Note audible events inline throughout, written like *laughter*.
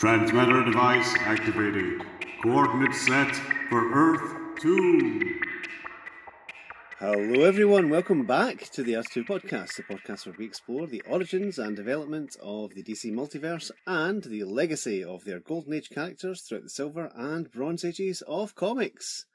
Transmitter device activated. Coordinates set for Earth 2. Hello, everyone. Welcome back to the Earth 2 podcast, the podcast where we explore the origins and development of the DC multiverse and the legacy of their Golden Age characters throughout the Silver and Bronze Ages of comics.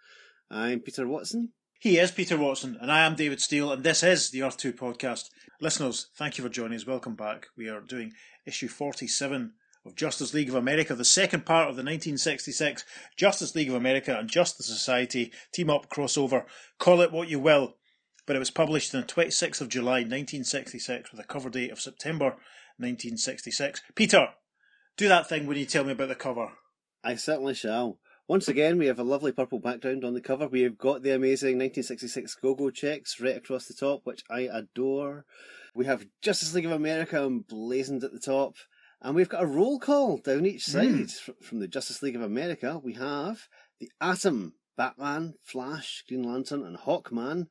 I'm Peter Watson. He is Peter Watson, and I am David Steele, and this is the Earth 2 podcast. Listeners, thank you for joining us. Welcome back. We are doing issue 47 of Justice League of America, the second part of the 1966 Justice League of America and Justice Society team up crossover. Call it what you will, but it was published on the 26th of July 1966 with a cover date of September 1966. Peter, do that thing when you tell me about the cover. I certainly shall. Once again, we have a lovely purple background on the cover. We have got the amazing 1966 go-go checks right across the top, which I adore. We have Justice League of America emblazoned at the top. And we've got a roll call down each side mm. from the Justice League of America. We have the Atom, Batman, Flash, Green Lantern, and Hawkman.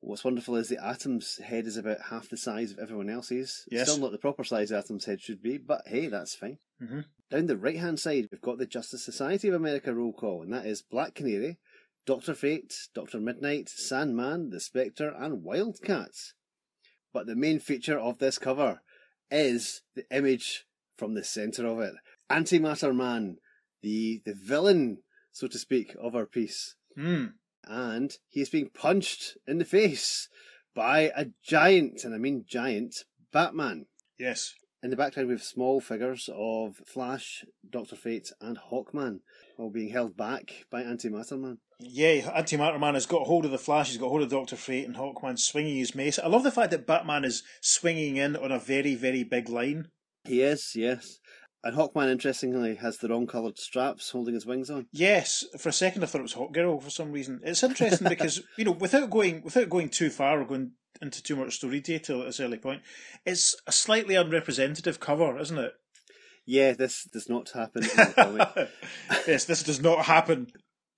What's wonderful is the Atom's head is about half the size of everyone else's. Yes. Still not the proper size Atom's head should be, but hey, that's fine. Mm-hmm. Down the right hand side, we've got the Justice Society of America roll call, and that is Black Canary, Doctor Fate, Doctor Midnight, Sandman, the Spectre, and Wildcat. But the main feature of this cover is the image from the centre of it. Antimatter Man, the the villain, so to speak, of our piece. Mm. And he is being punched in the face by a giant, and I mean giant, Batman. Yes. In the background, we have small figures of Flash, Doctor Fate, and Hawkman, all being held back by Antimatter Man. Yeah, Antimatter Man has got hold of the Flash, he's got hold of Doctor Fate, and Hawkman swinging his mace. I love the fact that Batman is swinging in on a very, very big line. He is, yes. And Hawkman, interestingly, has the wrong coloured straps holding his wings on. Yes, for a second I thought it was Hawkgirl for some reason. It's interesting *laughs* because you know, without going without going too far or going into too much story detail at this early point, it's a slightly unrepresentative cover, isn't it? Yeah, this does not happen. *laughs* yes, this does not happen.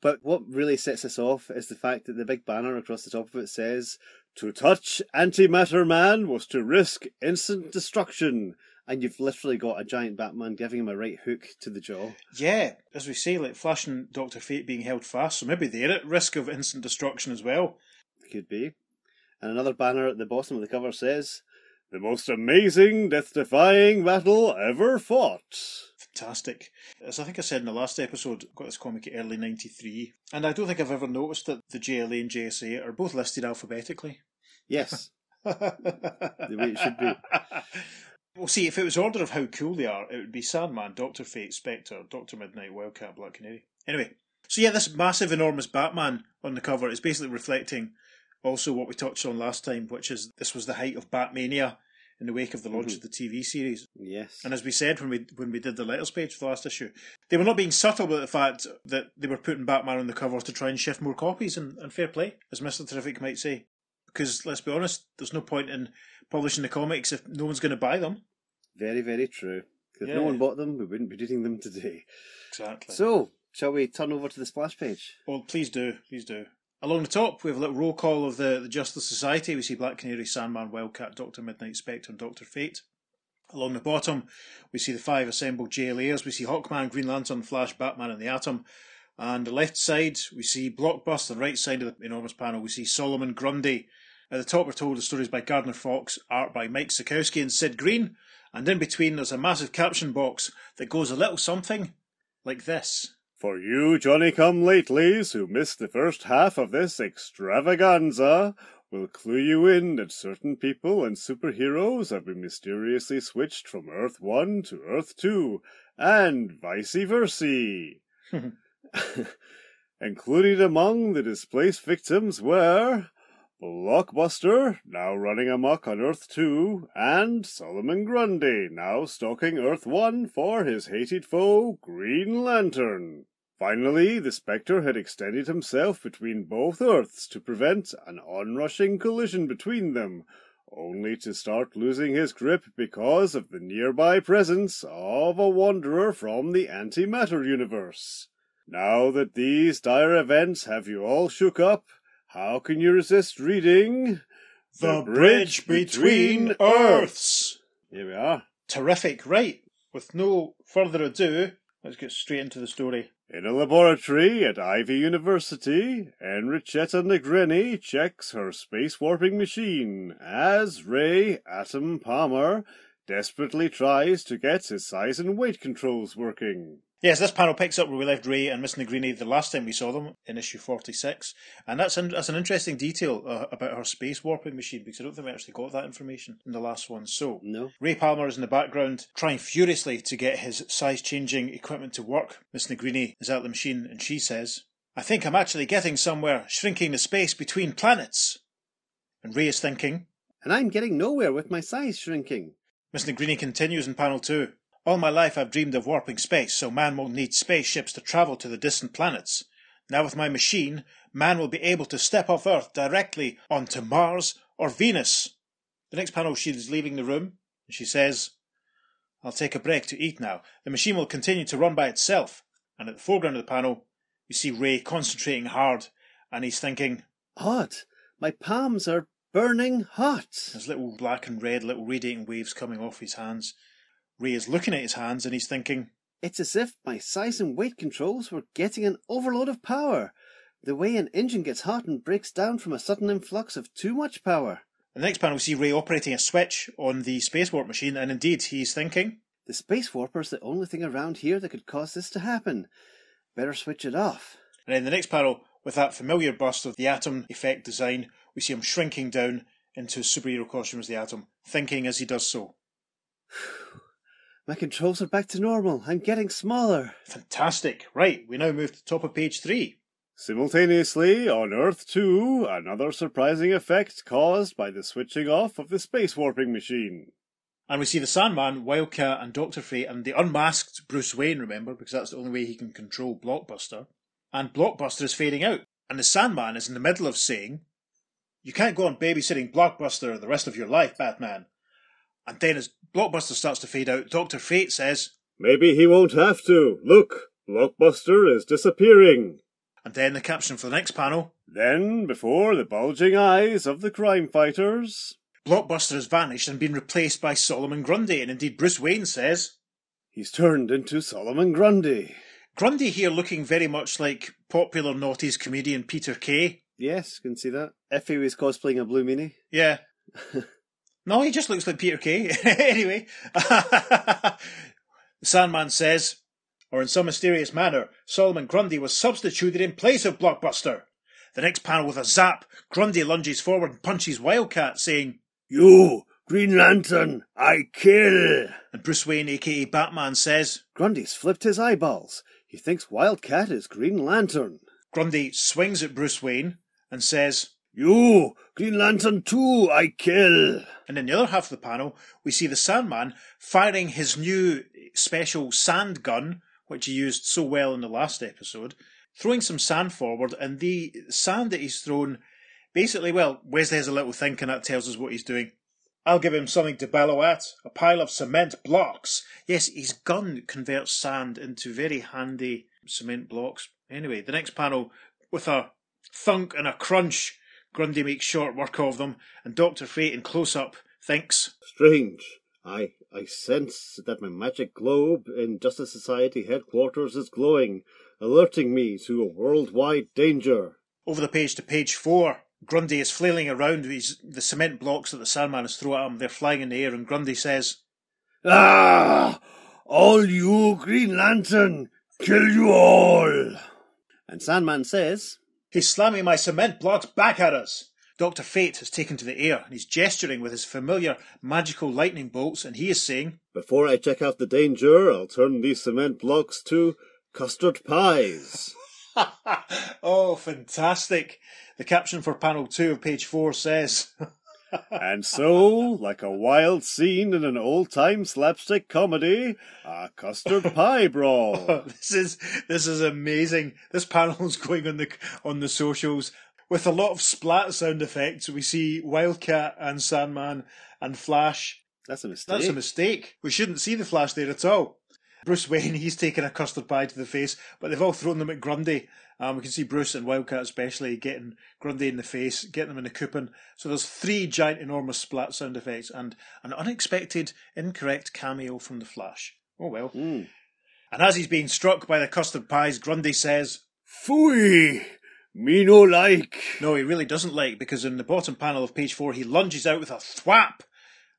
But what really sets us off is the fact that the big banner across the top of it says, "To touch antimatter man was to risk instant destruction." And you've literally got a giant Batman giving him a right hook to the jaw. Yeah, as we say, like Flash and Doctor Fate being held fast, so maybe they're at risk of instant destruction as well. Could be. And another banner at the bottom of the cover says, "The most amazing, death-defying battle ever fought." Fantastic. As I think I said in the last episode, I got this comic early '93, and I don't think I've ever noticed that the JLA and JSA are both listed alphabetically. Yes. *laughs* the way it should be. *laughs* Well, see, if it was order of how cool they are, it would be Sandman, Doctor Fate, Spectre, Doctor Midnight, Wildcat, Black Canary. Anyway, so yeah, this massive, enormous Batman on the cover is basically reflecting also what we touched on last time, which is this was the height of Batmania in the wake of the launch mm-hmm. of the TV series. Yes. And as we said when we when we did the letters page for the last issue, they were not being subtle about the fact that they were putting Batman on the cover to try and shift more copies and, and fair play, as Mr. Terrific might say. Because let's be honest, there's no point in publishing the comics if no one's going to buy them. Very, very true. If yeah. no one bought them, we wouldn't be reading them today. Exactly. So, shall we turn over to the splash page? Well, please do. Please do. Along the top, we have a little roll call of the, the Justice Society. We see Black Canary, Sandman, Wildcat, Doctor Midnight, Spectre, and Doctor Fate. Along the bottom, we see the five assembled JLAers. We see Hawkman, Green Lantern, Flash, Batman, and the Atom. And the left side, we see Blockbuster. The right side of the enormous panel, we see Solomon Grundy. At the top, we're told the stories by Gardner Fox, art by Mike Sekowsky and Sid Greene, and in between there's a massive caption box that goes a little something like this. For you Johnny come latelys who missed the first half of this extravaganza, will clue you in that certain people and superheroes have been mysteriously switched from Earth 1 to Earth 2, and vice versa. *laughs* *laughs* Included among the displaced victims were Blockbuster, now running amok on Earth 2, and Solomon Grundy, now stalking Earth 1 for his hated foe, Green Lantern. Finally, the Spectre had extended himself between both Earths to prevent an onrushing collision between them, only to start losing his grip because of the nearby presence of a wanderer from the antimatter universe. Now that these dire events have you all shook up, how can you resist reading The, Bridge Between Earths? Here we are. Terrific, right? with no further ado, let's get straight into the story. In a laboratory at Ivy University, Enrichetta Negrini checks her space warping machine as Ray Atom Palmer desperately tries to get his size and weight controls working. Yes, this panel picks up where we left Ray and Miss Negrini the last time we saw them in issue 46. And that's, in, that's an interesting detail uh, about her space warping machine because I don't think we actually got that information in the last one. So, No. Ray Palmer is in the background trying furiously to get his size changing equipment to work. Miss Negrini is at the machine and she says, I think I'm actually getting somewhere, shrinking the space between planets. And Ray is thinking, And I'm getting nowhere with my size shrinking. Miss Negrini continues in panel two. All my life I've dreamed of warping space so man won't need spaceships to travel to the distant planets. Now with my machine, man will be able to step off Earth directly onto Mars or Venus. The next panel she is leaving the room and she says, I'll take a break to eat now. The machine will continue to run by itself. And at the foreground of the panel, you see Ray concentrating hard and he's thinking, Odd. My palms are burning hot. There's little black and red, little radiating waves coming off his hands. Ray is looking at his hands and he's thinking, It's as if my size and weight controls were getting an overload of power. The way an engine gets hot and breaks down from a sudden influx of too much power. In the next panel, we see Ray operating a switch on the space warp machine, and indeed, he's thinking, The space warper's the only thing around here that could cause this to happen. Better switch it off. and in the next panel, with that familiar bust of the Atom effect design, we see him shrinking down into his superhero costume as the Atom, thinking as he does so. *sighs* *sighs* *sighs* My controls are back to normal. I'm getting smaller. Fantastic! Right, we now move to the top of page three. Simultaneously, on Earth 2, another surprising effect caused by the switching off of the space warping machine. And we see the Sandman, Wildcat, and Doctor Fate, and the unmasked Bruce Wayne, remember, because that's the only way he can control Blockbuster. And Blockbuster is fading out. And the Sandman is in the middle of saying, You can't go on babysitting Blockbuster the rest of your life, Batman. And then as Blockbuster starts to fade out, Doctor Fate says, Maybe he won't have to. Look, Blockbuster is disappearing. and then the caption for the next panel, Then, before the bulging eyes of the crime fighters, Blockbuster has vanished and been replaced by Solomon Grundy, and indeed Bruce Wayne says, he's turned into Solomon Grundy. Grundy here looking very much like popular noughties comedian Peter Kay. Yes, can see that. If he was cosplaying a Blue Meanie. Yeah. *laughs* no, he just looks like Peter Kay. *laughs* anyway, the *laughs* Sandman says, or in some mysterious manner, Solomon Grundy was substituted in place of Blockbuster. The next panel with a zap, Grundy lunges forward and punches Wildcat, saying, You, Green Lantern, I kill. and Bruce Wayne, aka Batman, says, Grundy's flipped his eyeballs. He thinks Wildcat is Green Lantern. Grundy swings at Bruce Wayne and says, You, Green Lantern too, I kill. And in the other half of the panel, we see the Sandman firing his new special sand gun, which he used so well in the last episode, throwing some sand forward, and the sand that he's thrown, basically, well, Wesley has a little think, and that tells us what he's doing. I'll give him something to bellow at, a pile of cement blocks. Yes, his gun converts sand into very handy cement blocks. Anyway, the next panel, with a thunk and a crunch, Grundy makes short work of them, and Dr. Fate in close up thinks, Strange. I I sense that my magic globe in Justice Society headquarters is glowing, alerting me to a worldwide danger. Over the page to page four, Grundy is flailing around these, the cement blocks that the Sandman has thrown at him. They're flying in the air, and Grundy says, Ah! All you, Green Lantern! Kill you all! And Sandman says, He's slamming my cement blocks back at us. Dr. Fate has taken to the air, and he's gesturing with his familiar magical lightning bolts, and he is saying, Before I check out the danger, I'll turn these cement blocks to custard pies. *laughs* oh, fantastic. The caption for panel two of page four says, *laughs* and so, like a wild scene in an old time slapstick comedy, a custard *laughs* pie brawl. *laughs* this is this is amazing. This panel is *laughs* going on the on the socials with a lot of splat sound effects. We see Wildcat and Sandman and Flash. That's a mistake. That's a mistake. We shouldn't see the Flash there at all. Bruce Wayne, *laughs* he's taken a custard pie to the face, but they've all thrown them at Grundy. Um, we can see Bruce and Wildcat especially getting Grundy in the face, getting them in the coupon. So there's three giant, enormous splat sound effects and an unexpected, incorrect cameo from the Flash. Oh well. Mm. And as he's being struck by the custard pies, Grundy says, Phooey! Me no like. No, he really doesn't like, because in the bottom panel of page four, he lunges out with a thwap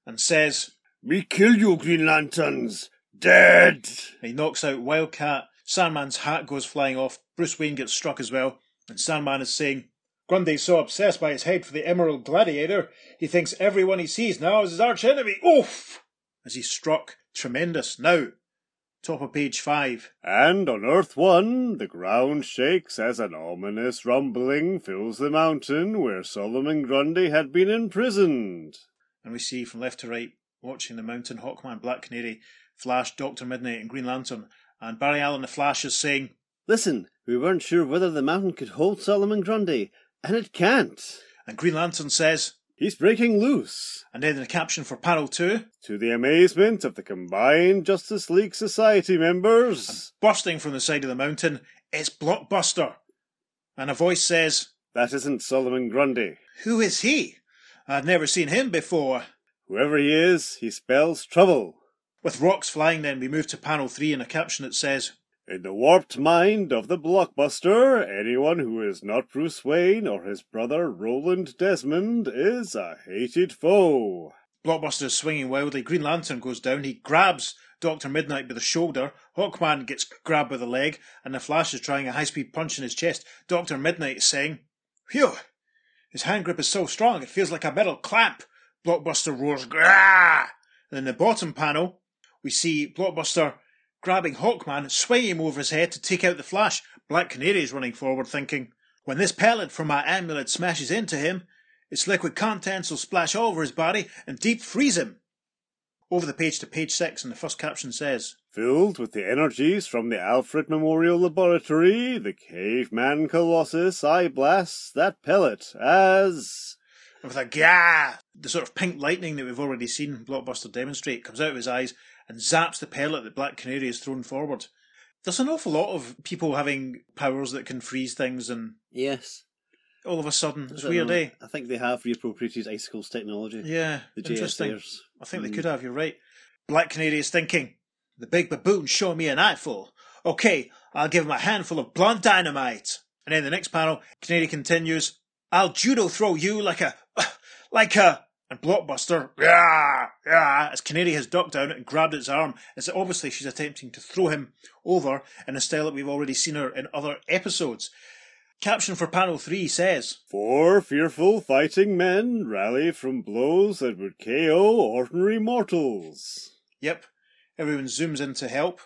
and says, Me kill you, Green Lanterns. Dead. he knocks out Wildcat, Sandman's hat goes flying off, Bruce Wayne gets struck as well, and Sandman is saying, Grundy's so obsessed by his head for the Emerald Gladiator, he thinks everyone he sees now is his arch enemy. Oof! As he's struck. Tremendous. Now, top of page five. And on Earth One, the ground shakes as an ominous rumbling fills the mountain where Solomon Grundy had been imprisoned. And we see from left to right, watching the mountain, Hawkman, Black Canary, Flash, Doctor Midnight, and Green Lantern. And Barry Allen, the Flash, is saying, Listen, we weren't sure whether the mountain could hold Solomon Grundy, and it can't. and Green Lantern says, He's breaking loose. and then in the caption for panel two, To the amazement of the combined Justice League Society members, bursting from the side of the mountain, it's Blockbuster. And a voice says, that isn't Solomon Grundy. Who is he? I've never seen him before. Whoever he is, he spells trouble. With rocks flying, then we move to panel three and a caption that says, In the warped mind of the blockbuster, anyone who is not Bruce Wayne or his brother Roland Desmond is a hated foe. Blockbuster is swinging wildly. Green Lantern goes down. He grabs Doctor Midnight by the shoulder. Hawkman gets grabbed by the leg, and the Flash is trying a high speed punch in his chest. Doctor Midnight is saying, Phew! His hand grip is so strong it feels like a metal clamp. Blockbuster roars, Grah! And in the bottom panel, we see Blockbuster grabbing Hawkman, swinging him over his head to take out the Flash. Black Canary is running forward, thinking, When this pellet from my amulet smashes into him, its liquid contents will splash all over his body and deep freeze him. Over the page to page six, and the first caption says, Filled with the energies from the Alfred Memorial Laboratory, the caveman Colossus eye blasts that pellet as. and with a gah, the sort of pink lightning that we've already seen Blockbuster demonstrate comes out of his eyes and zaps the pellet that Black Canary has thrown forward. There's an awful lot of people having powers that can freeze things, and Yes. all of a sudden, it's weird, know. eh? I think they have reappropriated Icicle's technology. Yeah, The interesting. JSAers. I think they Mm. could have, you're right. Black Canary is thinking, the big baboon's showing me an eyeful. Okay, I'll give him a handful of blunt dynamite. And then the next panel, Canary continues, I'll judo throw you like a, *laughs* like a, and Blockbuster, yeah, yeah, as Canary has ducked down and grabbed its arm, as obviously she's attempting to throw him over in a style that we've already seen her in other episodes. Caption for panel three says, Four fearful fighting men rally from blows that would KO ordinary mortals. Yep. Everyone zooms in to help.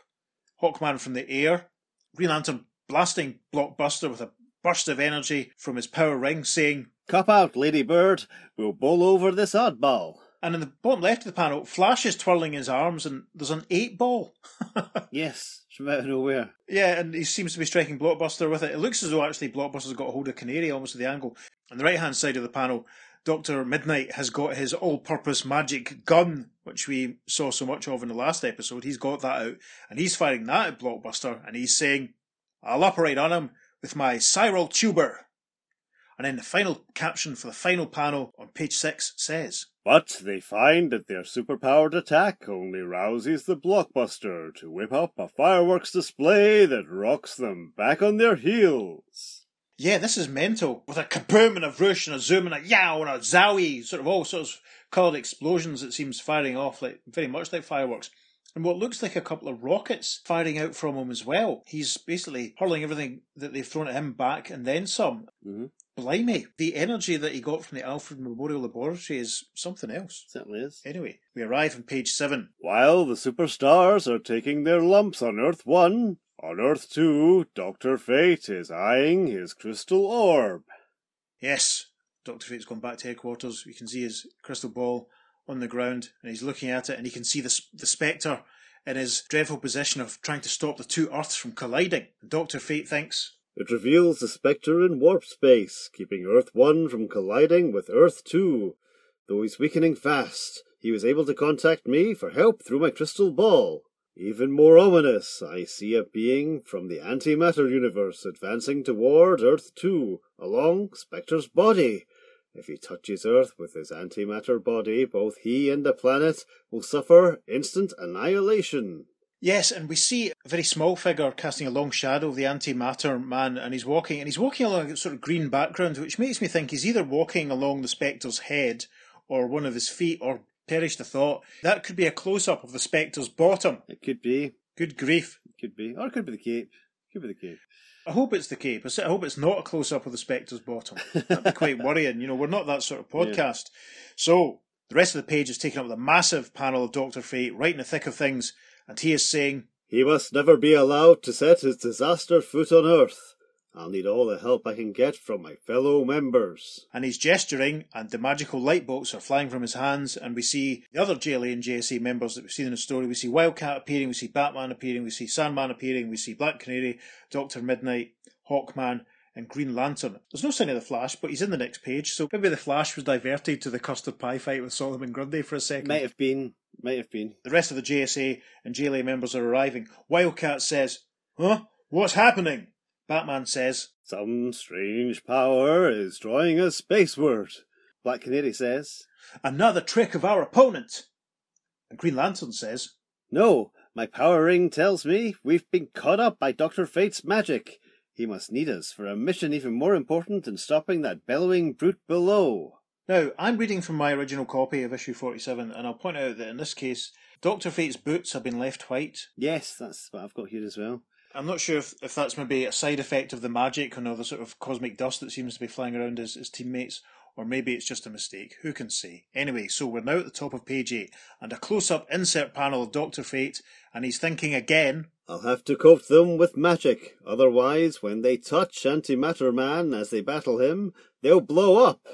Hawkman from the air. Green Lantern blasting Blockbuster with a burst of energy from his power ring, saying, Cop out, Lady Bird. We'll bowl over this oddball. and in the bottom left of the panel, Flash is twirling his arms and there's an eight ball. *laughs* Yes, from out of nowhere. yeah, and he seems to be striking Blockbuster with it. It looks as though actually Blockbuster's got a hold of Canary almost at the angle. On the right hand side of the panel, Dr. Midnight has got his all purpose magic gun, which we saw so much of in the last episode. He's got that out, and he's firing that at Blockbuster, and he's saying, I'll operate on him with my Cyril tuber. And then the final caption for the final panel on page six says, But they find that their superpowered attack only rouses the blockbuster to whip up a fireworks display that rocks them back on their heels. Yeah, this is mental. With a kaboom and a whoosh and a zoom and a yow and a zowie, sort of all sorts of coloured explosions it seems firing off like very much like fireworks. And what looks like a couple of rockets firing out from him as well. He's basically hurling everything that they've thrown at him back and then some. Mm-hmm. Blimey. The energy that he got from the Alfred Memorial Laboratory is something else. Certainly is. Anyway, we arrive on page seven. While the superstars are taking their lumps on Earth 1, on Earth 2, Dr. Fate is eyeing his crystal orb. Yes, Dr. Fate's gone back to headquarters. We can see his crystal ball on the ground and he's looking at it and he can see the, the Spectre in his dreadful position of trying to stop the two Earths from colliding. Dr. Fate thinks, It reveals the Spectre in warp space, keeping Earth 1 from colliding with Earth 2. Though he's weakening fast, he was able to contact me for help through my crystal ball. Even more ominous, I see a being from the antimatter universe advancing toward Earth 2, along Spectre's body. If he touches Earth with his antimatter body, both he and the planet will suffer instant annihilation. Yes, and we see a very small figure casting a long shadow of the antimatter man, and he's walking, and he's walking along a sort of green background, which makes me think he's either walking along the Spectre's head, or one of his feet, or perish the thought. That could be a close up of the Spectre's bottom. It could be. Good grief. It could be. Or it could be the cape. It Could be the cape. I hope it's the cape. I hope it's not a close up of the Spectre's bottom. That'd be quite *laughs* worrying. You know, we're not that sort of podcast. Yeah. So, the rest of the page is taken up with a massive panel of Dr. Fate right in the thick of things and he is saying, He must never be allowed to set his disaster foot on earth. I'll need all the help I can get from my fellow members. And he's gesturing, and the magical light bolts are flying from his hands, and we see the other JLA and JSA members that we've seen in the story. We see Wildcat appearing, we see Batman appearing, we see Sandman appearing, we see Black Canary, Doctor Midnight, Hawkman, and Green Lantern. There's no sign of the Flash, but he's in the next page, so maybe the Flash was diverted to the custard pie fight with Solomon Grundy for a second. Might have been. Might have been. The rest of the JSA and JLA members are arriving. Wildcat says, Huh? What's happening? Batman says, Some strange power is drawing us spaceward. Black Canary says, Another trick of our opponent. And Green Lantern says, No, my power ring tells me we've been caught up by Dr. Fate's magic. He must need us for a mission even more important than stopping that bellowing brute below. Now, I'm reading from my original copy of issue 47, and I'll point out that in this case, Dr. Fate's boots have been left white. Yes, that's what I've got here as well. I'm not sure if, if that's maybe a side effect of the magic or the sort of cosmic dust that seems to be flying around his, his teammates, or maybe it's just a mistake. Who can say? Anyway, so we're now at the top of page 8, and a close up insert panel of Dr. Fate, and he's thinking again. I'll have to coat them with magic, otherwise, when they touch Antimatter Man as they battle him, they'll blow up.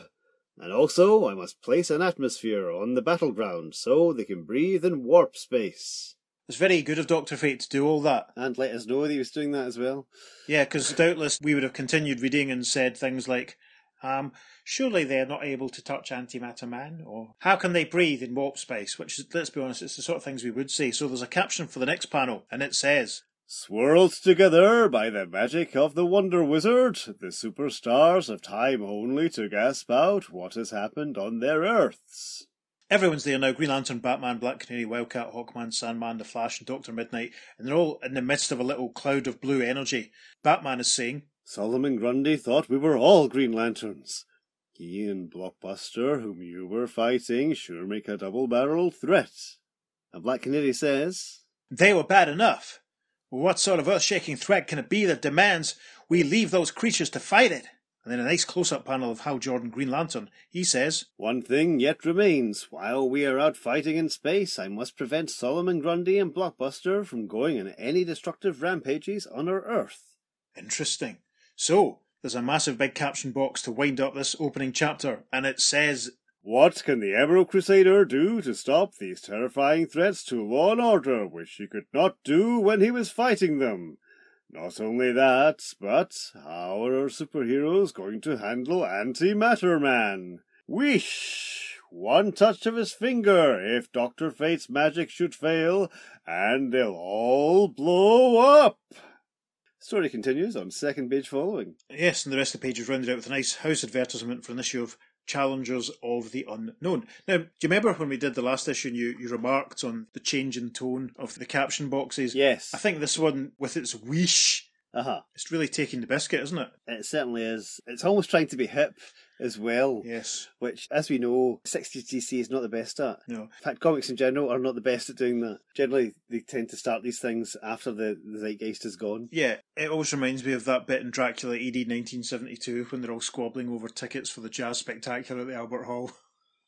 And also, I must place an atmosphere on the battleground so they can breathe in warp space. It's very good of Dr. Fate to do all that. And let us know that he was doing that as well. Yeah, because doubtless we would have continued reading and said things like, um, surely they're not able to touch antimatter man, or how can they breathe in warp space? Which, let's be honest, it's the sort of things we would say. So there's a caption for the next panel, and it says, Swirled together by the magic of the Wonder Wizard, the superstars have time only to gasp out what has happened on their Earths. Everyone's there now Green Lantern, Batman, Black Canary, Wildcat, Hawkman, Sandman, The Flash, and Doctor Midnight, and they're all in the midst of a little cloud of blue energy. Batman is saying, Solomon Grundy thought we were all Green Lanterns. He and Blockbuster, whom you were fighting, sure make a double barreled threat. And Black Canary says, They were bad enough. What sort of earth shaking threat can it be that demands we leave those creatures to fight it? And then a nice close up panel of Hal Jordan Green Lantern. He says, One thing yet remains. While we are out fighting in space, I must prevent Solomon Grundy and Blockbuster from going on any destructive rampages on our Earth. Interesting. So, there's a massive big caption box to wind up this opening chapter, and it says, what can the Emerald Crusader do to stop these terrifying threats to law and order, which he could not do when he was fighting them? Not only that, but how are our superheroes going to handle Antimatter Man? Whoosh! One touch of his finger, if Dr. Fate's magic should fail, and they'll all blow up! Story continues on second page following. Yes, and the rest of the page is rounded out with a nice house advertisement for an issue of Challengers of the Unknown. Now, do you remember when we did the last issue and you, you remarked on the change in tone of the caption boxes? Yes. I think this one, with its whoosh, uh-huh. it's really taking the biscuit, isn't it? It certainly is. It's almost trying to be hip as well. Yes. Which, as we know, 60s DC is not the best at. No. In fact, comics in general are not the best at doing that. Generally, they tend to start these things after the, the zeitgeist is gone. Yeah, it always reminds me of that bit in Dracula AD 1972 when they're all squabbling over tickets for the jazz spectacular at the Albert Hall.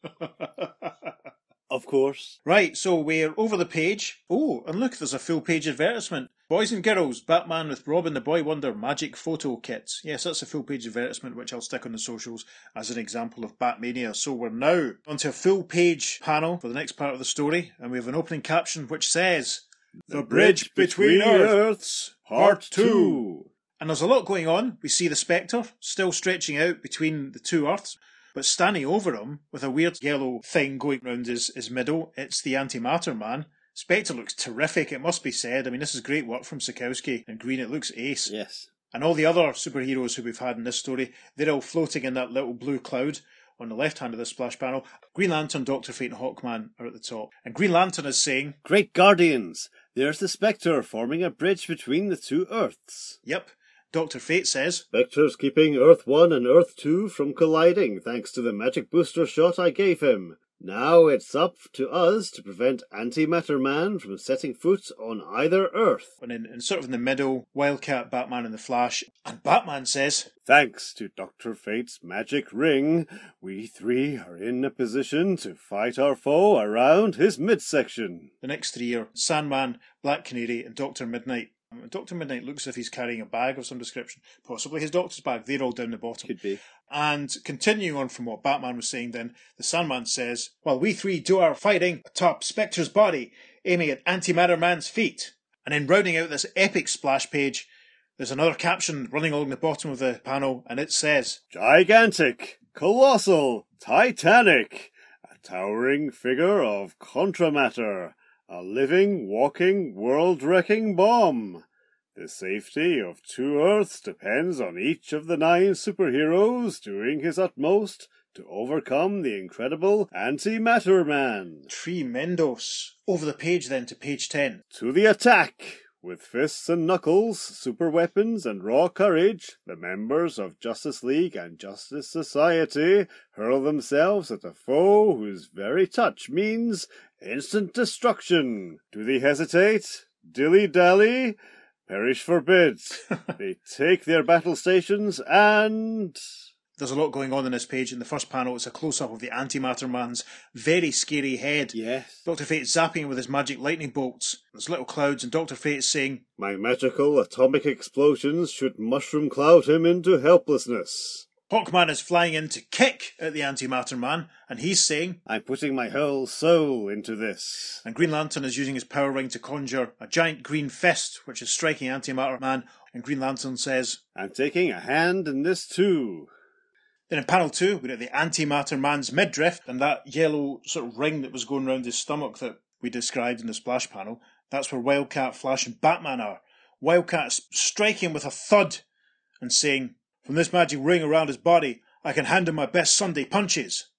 *laughs* Of course. Right, so we're over the page. Oh, and look, there's a full page advertisement. Boys and girls, Batman with Robin the Boy Wonder magic photo kits. Yes, that's a full page advertisement which I'll stick on the socials as an example of Batmania. So we're now onto a full page panel for the next part of the story, and we have an opening caption which says The Bridge Between Earths, Part 2. And there's a lot going on. We see the Spectre still stretching out between the two Earths. But standing over him, with a weird yellow thing going round his, his middle, it's the antimatter man. Spectre looks terrific, it must be said. I mean, this is great work from Sekowsky and Greene. It looks ace. Yes. And all the other superheroes who we've had in this story, they're all floating in that little blue cloud on the left hand of the splash panel. Green Lantern, Doctor Fate, and Hawkman are at the top. And Green Lantern is saying, Great Guardians! There's the Spectre forming a bridge between the two Earths. Yep. Dr. Fate says, Spectre's keeping Earth 1 and Earth 2 from colliding thanks to the magic booster shot I gave him. Now it's up to us to prevent Antimatter Man from setting foot on either Earth. and in, in sort of in the middle, Wildcat, Batman, and the Flash. And Batman says, Thanks to Dr. Fate's magic ring, we three are in a position to fight our foe around his midsection. the next three are Sandman, Black Canary, and Doctor Midnight. Doctor Midnight looks as if he's carrying a bag of some description, possibly his doctor's bag. They're all down the bottom. Could be. And continuing on from what Batman was saying, then the Sandman says, "While we three do our fighting atop Spectre's body, aiming at Antimatter Man's feet." And then rounding out this epic splash page, there's another caption running along the bottom of the panel, and it says, Gigantic, colossal, titanic, a towering figure of contramatter, a living, walking, world wrecking bomb. The safety of two Earths depends on each of the nine superheroes doing his utmost to overcome the incredible Antimatter Man. "Tremendos." Over the page, then to page ten. To the attack! With fists and knuckles, super weapons, and raw courage, the members of Justice League and Justice Society hurl themselves at a foe whose very touch means instant destruction. Do they hesitate? Dilly dally? Perish forbid. *laughs* they take their battle stations and. There's a lot going on in this page. In the first panel, it's a close up of the Antimatter Man's very scary head. Yes. Dr. Fate zapping him with his magic lightning bolts. There's little clouds, and Dr. Fate is saying, My magical atomic explosions should mushroom cloud him into helplessness. Hawkman is flying in to kick at the Antimatter Man, and he's saying, I'm putting my whole soul into this. and Green Lantern is using his power ring to conjure a giant green fist, which is striking Antimatter Man, and Green Lantern says, I'm taking a hand in this too. Then in panel two, we get the Antimatter Man's midriff, and that yellow sort of ring that was going round his stomach that we described in the splash panel. That's where Wildcat, Flash, and Batman are. Wildcat striking with a thud and saying, From this magic ring around his body, I can hand him my best Sunday punches.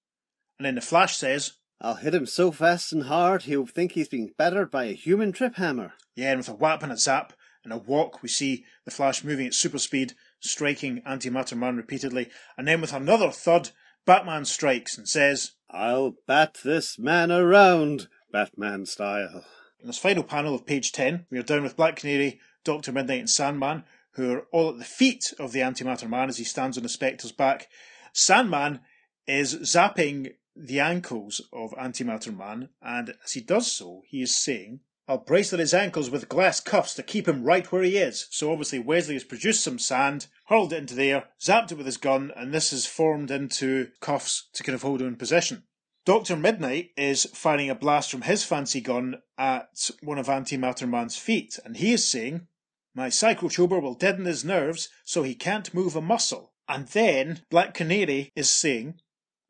And then the Flash says, I'll hit him so fast and hard he'll think he's being battered by a human trip hammer. Yeah, and with a whap and a zap and a walk, we see the Flash moving at super speed, striking Antimatter Man repeatedly. And then with another thud, Batman strikes and says, I'll bat this man around, Batman style. In this final panel of page 10, we are down with Black Canary, Dr. Midnight, and Sandman, who are all at the feet of the Antimatter Man as he stands on the Spectre's back. Sandman is zapping the ankles of Antimatter Man, and as he does so, he is saying, I'll bracelet his ankles with glass cuffs to keep him right where he is. So obviously Wesley has produced some sand, hurled it into the air, zapped it with his gun, and this has formed into cuffs to kind of hold him in position. Dr. Midnight is firing a blast from his fancy gun at one of Antimatter Man's feet, and he is saying, My psychotuber will deaden his nerves so he can't move a muscle. And then Black Canary is saying,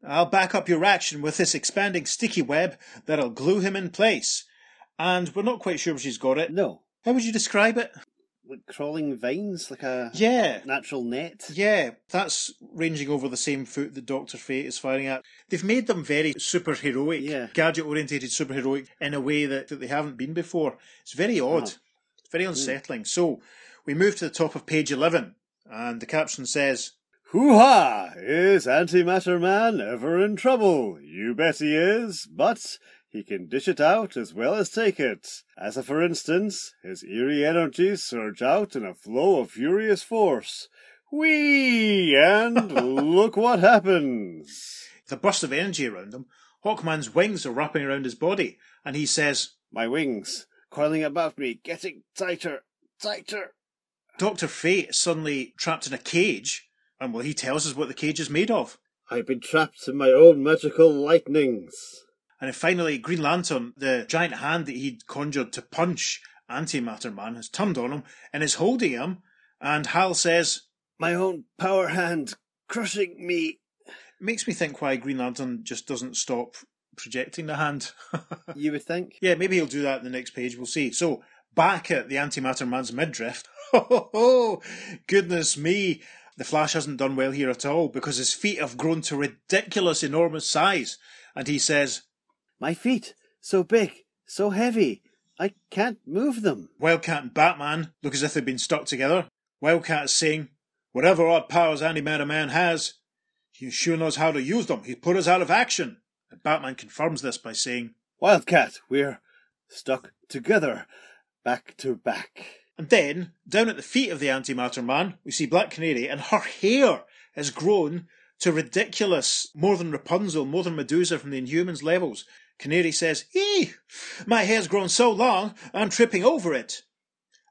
I'll back up your action with this expanding sticky web that'll glue him in place. And we're not quite sure if she's got it. No. How would you describe it? Like crawling vines, like a Yeah. natural net. Yeah, that's ranging over the same foot that Doctor Fate is firing at. They've made them very superheroic, Yeah. gadget orientated superheroic in a way that, that they haven't been before. It's very odd, Uh-huh. it's very unsettling. So we move to the top of page 11, and the caption says, Hoo ha! Is Antimatter Man ever in trouble? You bet he is, but he can dish it out as well as take it. As a for instance, his eerie energies surge out in a flow of furious force. Whee! And *laughs* look what happens. the burst of energy around him. Hawkman's wings are wrapping around his body, and he says, My wings, coiling above me, getting tighter, tighter. Doctor Fate is suddenly trapped in a cage, and well, he tells us what the cage is made of. I've been trapped in my own magical lightnings. And then finally, Green Lantern, the giant hand that he'd conjured to punch Antimatter Man, has turned on him and is holding him. And Hal says, My own power hand, crushing me. makes me think why Green Lantern just doesn't stop projecting the hand. *laughs* You would think. yeah, maybe he'll do that in the next page. We'll see. So, back at the Antimatter Man's midriff. Oh, ho, ho! Goodness me. The Flash hasn't done well here at all because his feet have grown to ridiculous, enormous size. And he says, My feet, so big, so heavy. I can't move them. Wildcat and Batman look as if they've been stuck together. Wildcat is saying, Whatever odd powers Antimatter Man has, he sure knows how to use them. He's put us out of action. And Batman confirms this by saying, Wildcat, we're stuck together, back to back. And then, down at the feet of the Antimatter Man, we see Black Canary, and her hair has grown to ridiculous, more than Rapunzel, more than Medusa from the Inhumans levels. Canary says, Eee! My hair's grown so long, I'm tripping over it.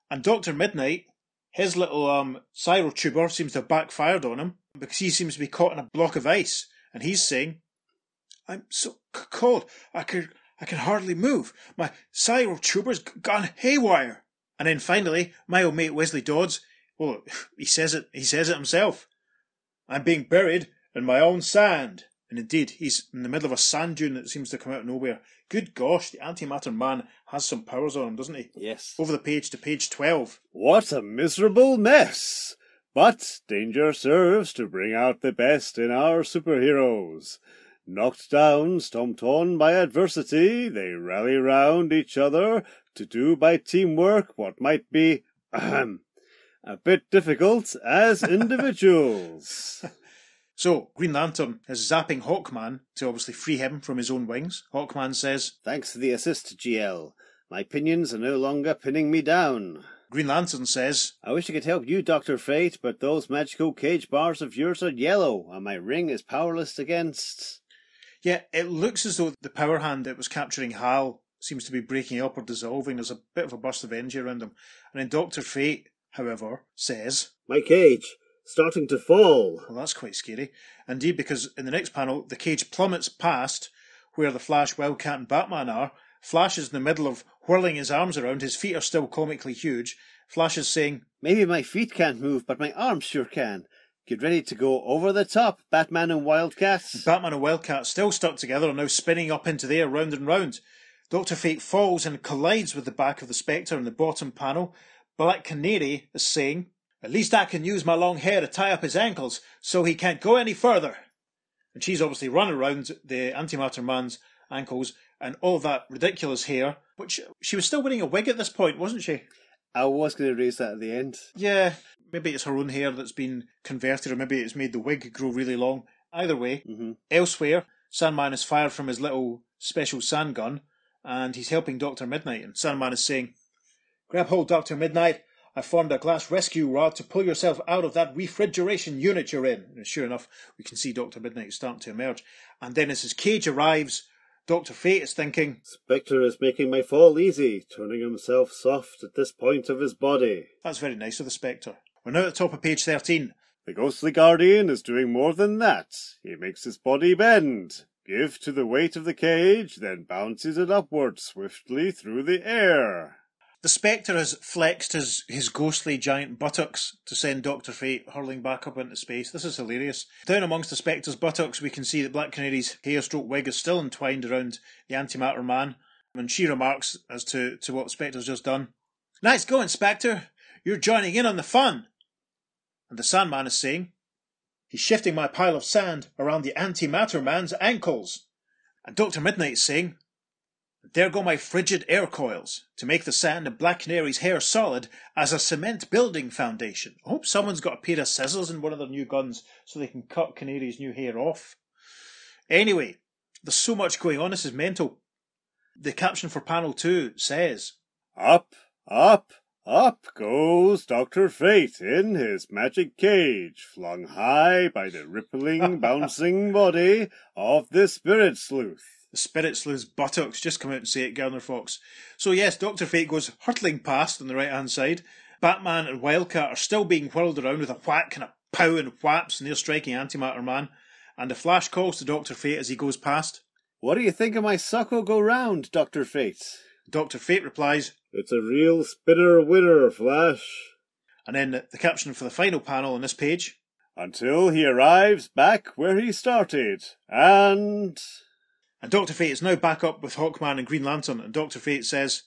And Dr. Midnight, his little um, tuber seems to have backfired on him because he seems to be caught in a block of ice. And he's saying, I'm so c- cold, I can, I can hardly move. My Cyro tuber's gone haywire. And then finally, my old mate Wesley Dodds, well, *laughs* he says it, he says it himself. I'm being buried in my own sand. And indeed, he's in the middle of a sand dune that seems to come out of nowhere. Good gosh, the antimatter man has some powers on him, doesn't he? Yes. Over the page to page 12. What a miserable mess! But danger serves to bring out the best in our superheroes. Knocked down, stomped on by adversity, they rally round each other to do by teamwork what might be, ahem, a bit difficult as *laughs* individuals. So, Green Lantern is zapping Hawkman to obviously free him from his own wings. Hawkman says, Thanks for the assist, GL. My pinions are no longer pinning me down. Green Lantern says, I wish I could help you, Dr. Fate, but those magical cage bars of yours are yellow, and my ring is powerless against. Yeah, it looks as though the power hand that was capturing Hal seems to be breaking up or dissolving. There's a bit of a burst of energy around him. And then Dr. Fate, however, says, My cage starting to fall. Well, that's quite scary. Indeed, because in the next panel, the cage plummets past where the Flash, Wildcat, and Batman are. Flash is in the middle of whirling his arms around. His feet are still comically huge. Flash is saying, Maybe my feet can't move, but my arms sure can. Get ready to go over the top, Batman and Wildcat. Batman and Wildcat, still stuck together, are now spinning up into the air round and round. Dr. Fate falls and collides with the back of the Spectre in the bottom panel. Black Canary is saying, at least I can use my long hair to tie up his ankles so he can't go any further. And she's obviously run around the antimatter man's ankles and all that ridiculous hair, which she was still wearing a wig at this point, wasn't she? I was going to raise that at the end. Yeah, maybe it's her own hair that's been converted, or maybe it's made the wig grow really long. Either way, mm-hmm. elsewhere, Sandman is fired from his little special sand gun, and he's helping Doctor Midnight. And Sandman is saying, "Grab hold, Doctor Midnight. I formed a glass rescue rod to pull yourself out of that refrigeration unit you're in. And sure enough, we can see Dr. Midnight starting to emerge. And then as his cage arrives, Dr. Fate is thinking, Spectre is making my fall easy, turning himself soft at this point of his body. That's very nice of the Spectre. We're now at the top of page 13. The ghostly guardian is doing more than that. He makes his body bend, give to the weight of the cage, then bounces it upward swiftly through the air. The Spectre has flexed his, his ghostly giant buttocks to send Doctor Fate hurling back up into space. This is hilarious. Down amongst the Spectre's buttocks, we can see that Black Canary's hair stroke wig is still entwined around the antimatter man, and she remarks as to, to what Spectre's just done. Nice going, Spectre! You're joining in on the fun! And the Sandman is saying, He's shifting my pile of sand around the antimatter man's ankles. And Dr. Midnight is saying, there go my frigid air coils to make the sand in Black Canary's hair solid as a cement building foundation. I hope someone's got a pair of scissors in one of their new guns so they can cut Canary's new hair off. Anyway, there's so much going on, this is mental. The caption for panel two says Up, up, up goes Dr. Fate in his magic cage, flung high by the rippling, *laughs* bouncing body of the spirit sleuth. The spirit sleuth's buttocks. Just come out and say it, Gardner Fox. So yes, Doctor Fate goes hurtling past on the right hand side. Batman and Wildcat are still being whirled around with a whack and a pow and whaps, and they're striking Antimatter Man. And the Flash calls to Doctor Fate as he goes past. What do you think of my suckle go round, Doctor Fate? Doctor Fate replies, It's a real spinner winner, Flash. And then the caption for the final panel on this page. Until he arrives back where he started. And. And Dr. Fate is now back up with Hawkman and Green Lantern, and Dr. Fate says,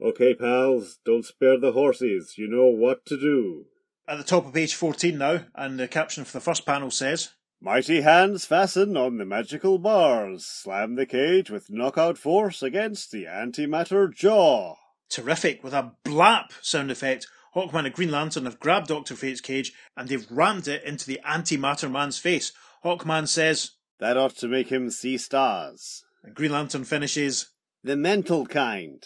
Okay, pals, don't spare the horses. You know what to do. At the top of page 14 now, and the caption for the first panel says, Mighty hands fasten on the magical bars. Slam the cage with knockout force against the antimatter jaw. terrific with a blap sound effect. Hawkman and Green Lantern have grabbed Dr. Fate's cage and they've rammed it into the antimatter man's face. Hawkman says, That ought to make him see stars. and Green Lantern finishes, The mental kind.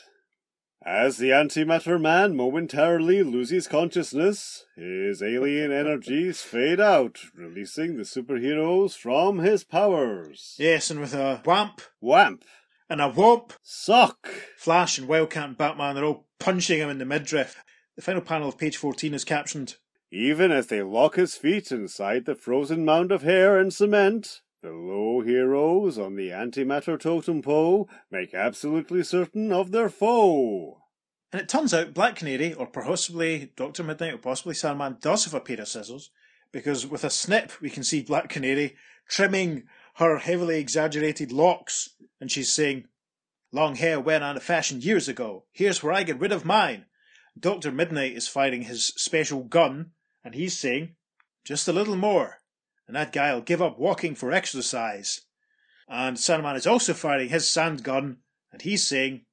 As the antimatter man momentarily loses consciousness, his alien energies fade out, releasing the superheroes from his powers. Yes, and with a whamp Whamp! and a whomp, Sock! Flash and Wildcat and Batman are all punching him in the midriff. The final panel of page 14 is captioned, Even as they lock his feet inside the frozen mound of hair and cement, the low heroes on the antimatter totem pole make absolutely certain of their foe. And it turns out Black Canary, or possibly Dr. Midnight, or possibly Sandman, does have a pair of scissors, because with a snip we can see Black Canary trimming her heavily exaggerated locks, and she's saying, Long hair went out of fashion years ago. Here's where I get rid of mine. Dr. Midnight is firing his special gun, and he's saying, Just a little more, and that guy'll give up walking for exercise. And Sandman is also firing his sand gun, and he's saying,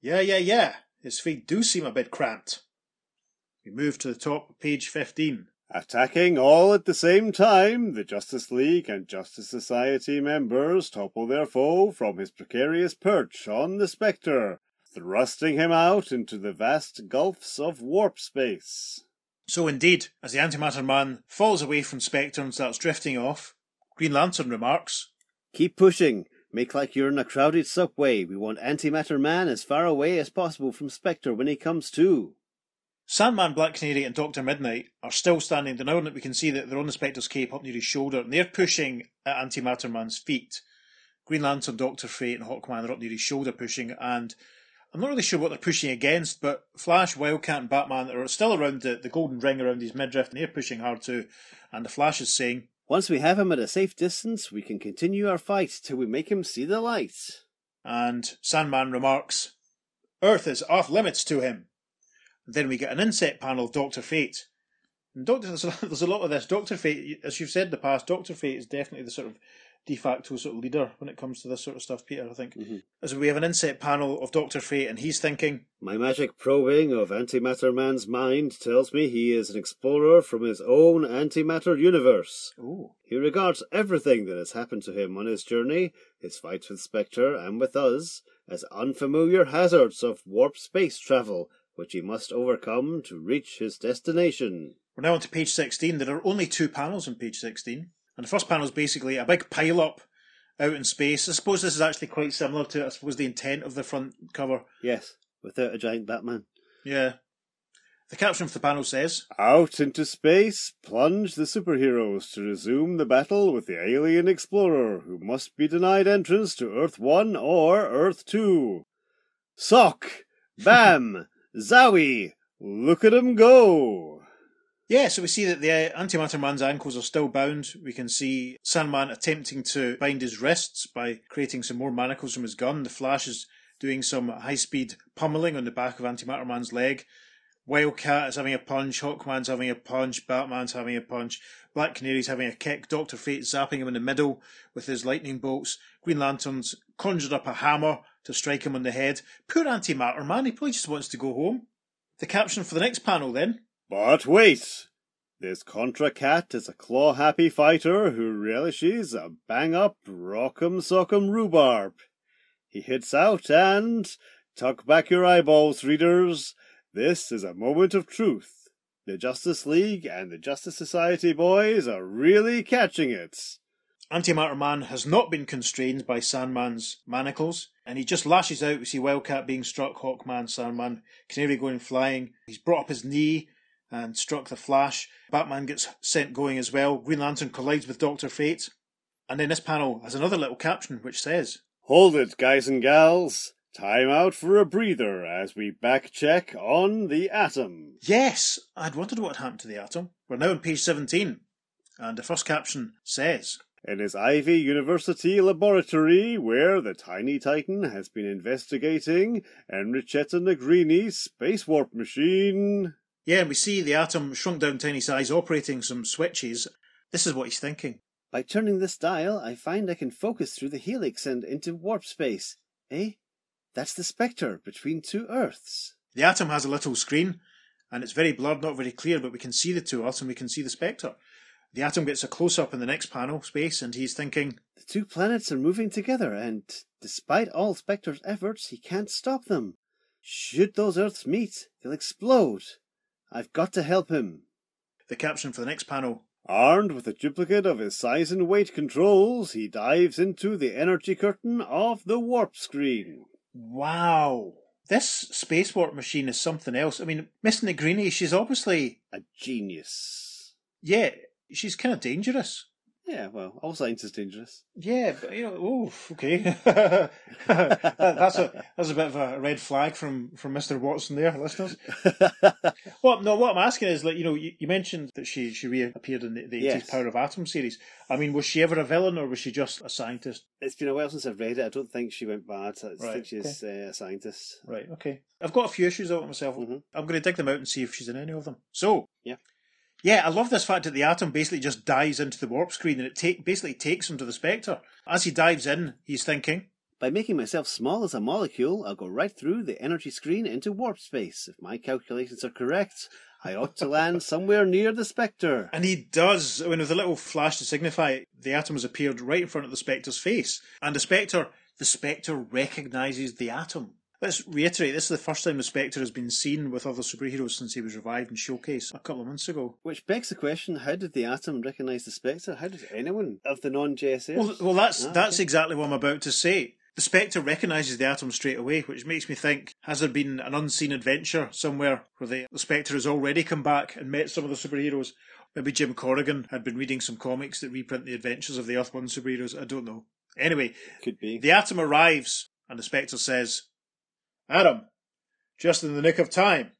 Yeah, yeah, yeah, his feet do seem a bit cramped. We move to the top of page 15. Attacking all at the same time, the Justice League and Justice Society members topple their foe from his precarious perch on the Spectre, thrusting him out into the vast gulfs of warp space. So indeed, as the antimatter man falls away from Spectre and starts drifting off, Green Lantern remarks, Keep pushing. Make like you're in a crowded subway. We want Antimatter Man as far away as possible from Spectre when he comes to. Sandman, Black Canary, and Doctor Midnight are still standing. Now that we can see that they're on the Spectre's cape up near his shoulder, and they're pushing at Antimatter Man's feet. Green Lantern, Doctor Fate, and Hawkman are up near his shoulder pushing, and I'm not really sure what they're pushing against, but Flash, Wildcat, and Batman are still around the, the golden ring around his midriff, and they're pushing hard too. And the Flash is saying, Once we have him at a safe distance, we can continue our fight till we make him see the light. and Sandman remarks, Earth is off limits to him. And then we get an inset panel of Doctor Fate. And Doctor, there's *laughs* a, there's a lot of this. Doctor Fate, as you've said in the past, Doctor Fate is definitely the sort of de facto sort of leader when it comes to this sort of stuff, Peter, I think. Mhm. As we have an inset panel of Doctor Fate, and he's thinking, My magic probing of Antimatter Man's mind tells me he is an explorer from his own antimatter universe. Oh, He regards everything that has happened to him on his journey, his fights with Spectre and with us, as unfamiliar hazards of warp space travel, which he must overcome to reach his destination. we're now on to page 16. There are only two panels on page 16. And the first panel is basically a big pile up out in space. I suppose this is actually quite similar to, I suppose, the intent of the front cover. Yes, without a giant Batman. Yeah. The caption for the panel says, Out into space plunge the superheroes to resume the battle with the alien explorer who must be denied entrance to Earth 1 or Earth 2. Sock! Bam! *laughs* Zowie! Look at at 'em go! Yeah, so we see that the uh, Antimatter Man's ankles are still bound. We can see Sandman attempting to bind his wrists by creating some more manacles from his gun. The Flash is doing some high speed pummeling on the back of Antimatter Man's leg. Wildcat is having a punch, Hawkman's having a punch, Batman's having a punch, Black Canary's having a kick, Doctor Fate zapping him in the middle with his lightning bolts, Green Lantern's conjured up a hammer to strike him on the head. Poor Antimatter Man, he probably just wants to go home. The caption for the next panel then But wait! This Contra Cat is a claw happy fighter who relishes a bang up rock'em sock'em rhubarb. He hits out and. Tuck back your eyeballs, readers. This is a moment of truth. The Justice League and the Justice Society boys are really catching it. Antimatter Man has not been constrained by Sandman's manacles, and he just lashes out. We see Wildcat being struck, Hawkman, Sandman, Canary going flying. He's brought up his knee and struck the Flash. Batman gets sent going as well. Green Lantern collides with Doctor Fate. And then this panel has another little caption which says, Hold it, guys and gals. Time out for a breather as we back check on the atom. Yes, I'd wondered what happened to the atom. We're now on page 17, and the first caption says, In his Ivy University laboratory, where the tiny titan has been investigating Enrichetta Negrini's space warp machine. Yeah, and we see the atom shrunk down tiny size operating some switches. This is what he's thinking. By turning this dial, I find I can focus through the helix and into warp space. Eh? That's the Spectre between two Earths. The Atom has a little screen, and it's very blurred, not very clear, but we can see the two Earths and we can see the Spectre. The Atom gets a close up in the next panel, space, and he's thinking, The two planets are moving together, and despite all Spectre's efforts, he can't stop them. Should those Earths meet, they'll explode. I've got to help him. the caption for the next panel, Armed with a duplicate of his size and weight controls, he dives into the energy curtain of the warp screen. Wow. This space warp machine is something else. I mean, Miss Negrini, she's obviously, A genius. yeah, she's kind of dangerous. Yeah, well, all science is dangerous. Yeah, but you know, oh, okay. *laughs* that's a that's a bit of a red flag from from Mister Watson there, listeners. *laughs* Well, no, what I'm asking is, like, you know, you, you mentioned that she she reappeared in the, the 80s Power of Atom series. I mean, was she ever a villain or was she just a scientist? it's been a while since I've read it. I don't think she went bad. I Right, think she's uh, a scientist. Right. Okay. I've got a few issues out myself. Mhm. I'm going to dig them out and see if she's in any of them. So. Yeah. Yeah, I love this fact that the atom basically just dives into the warp screen and it take basically takes him to the Spectre. As he dives in, he's thinking, By making myself small as a molecule, I'll go right through the energy screen into warp space. If my calculations are correct, I ought to land *laughs* somewhere near the Spectre. And he does. I mean, with a little flash to signify, the atom has appeared right in front of the Spectre's face. And the Spectre, the Spectre recognises the atom. Let's reiterate, this is the first time the Spectre has been seen with other superheroes since he was revived and showcased a couple of months ago. Which begs the question: How did the Atom recognise the Spectre? How did anyone of the non-JSA? Well, well, that's Ah, that's okay. exactly what I'm about to say. The Spectre recognises the atom straight away, which makes me think: has there been an unseen adventure somewhere where the, the Spectre has already come back and met some of the superheroes? Maybe Jim Corrigan had been reading some comics that reprint the adventures of the Earth One superheroes. I don't know. Anyway, Could be. the atom arrives, and the Spectre says, "Atom, just in the nick of time.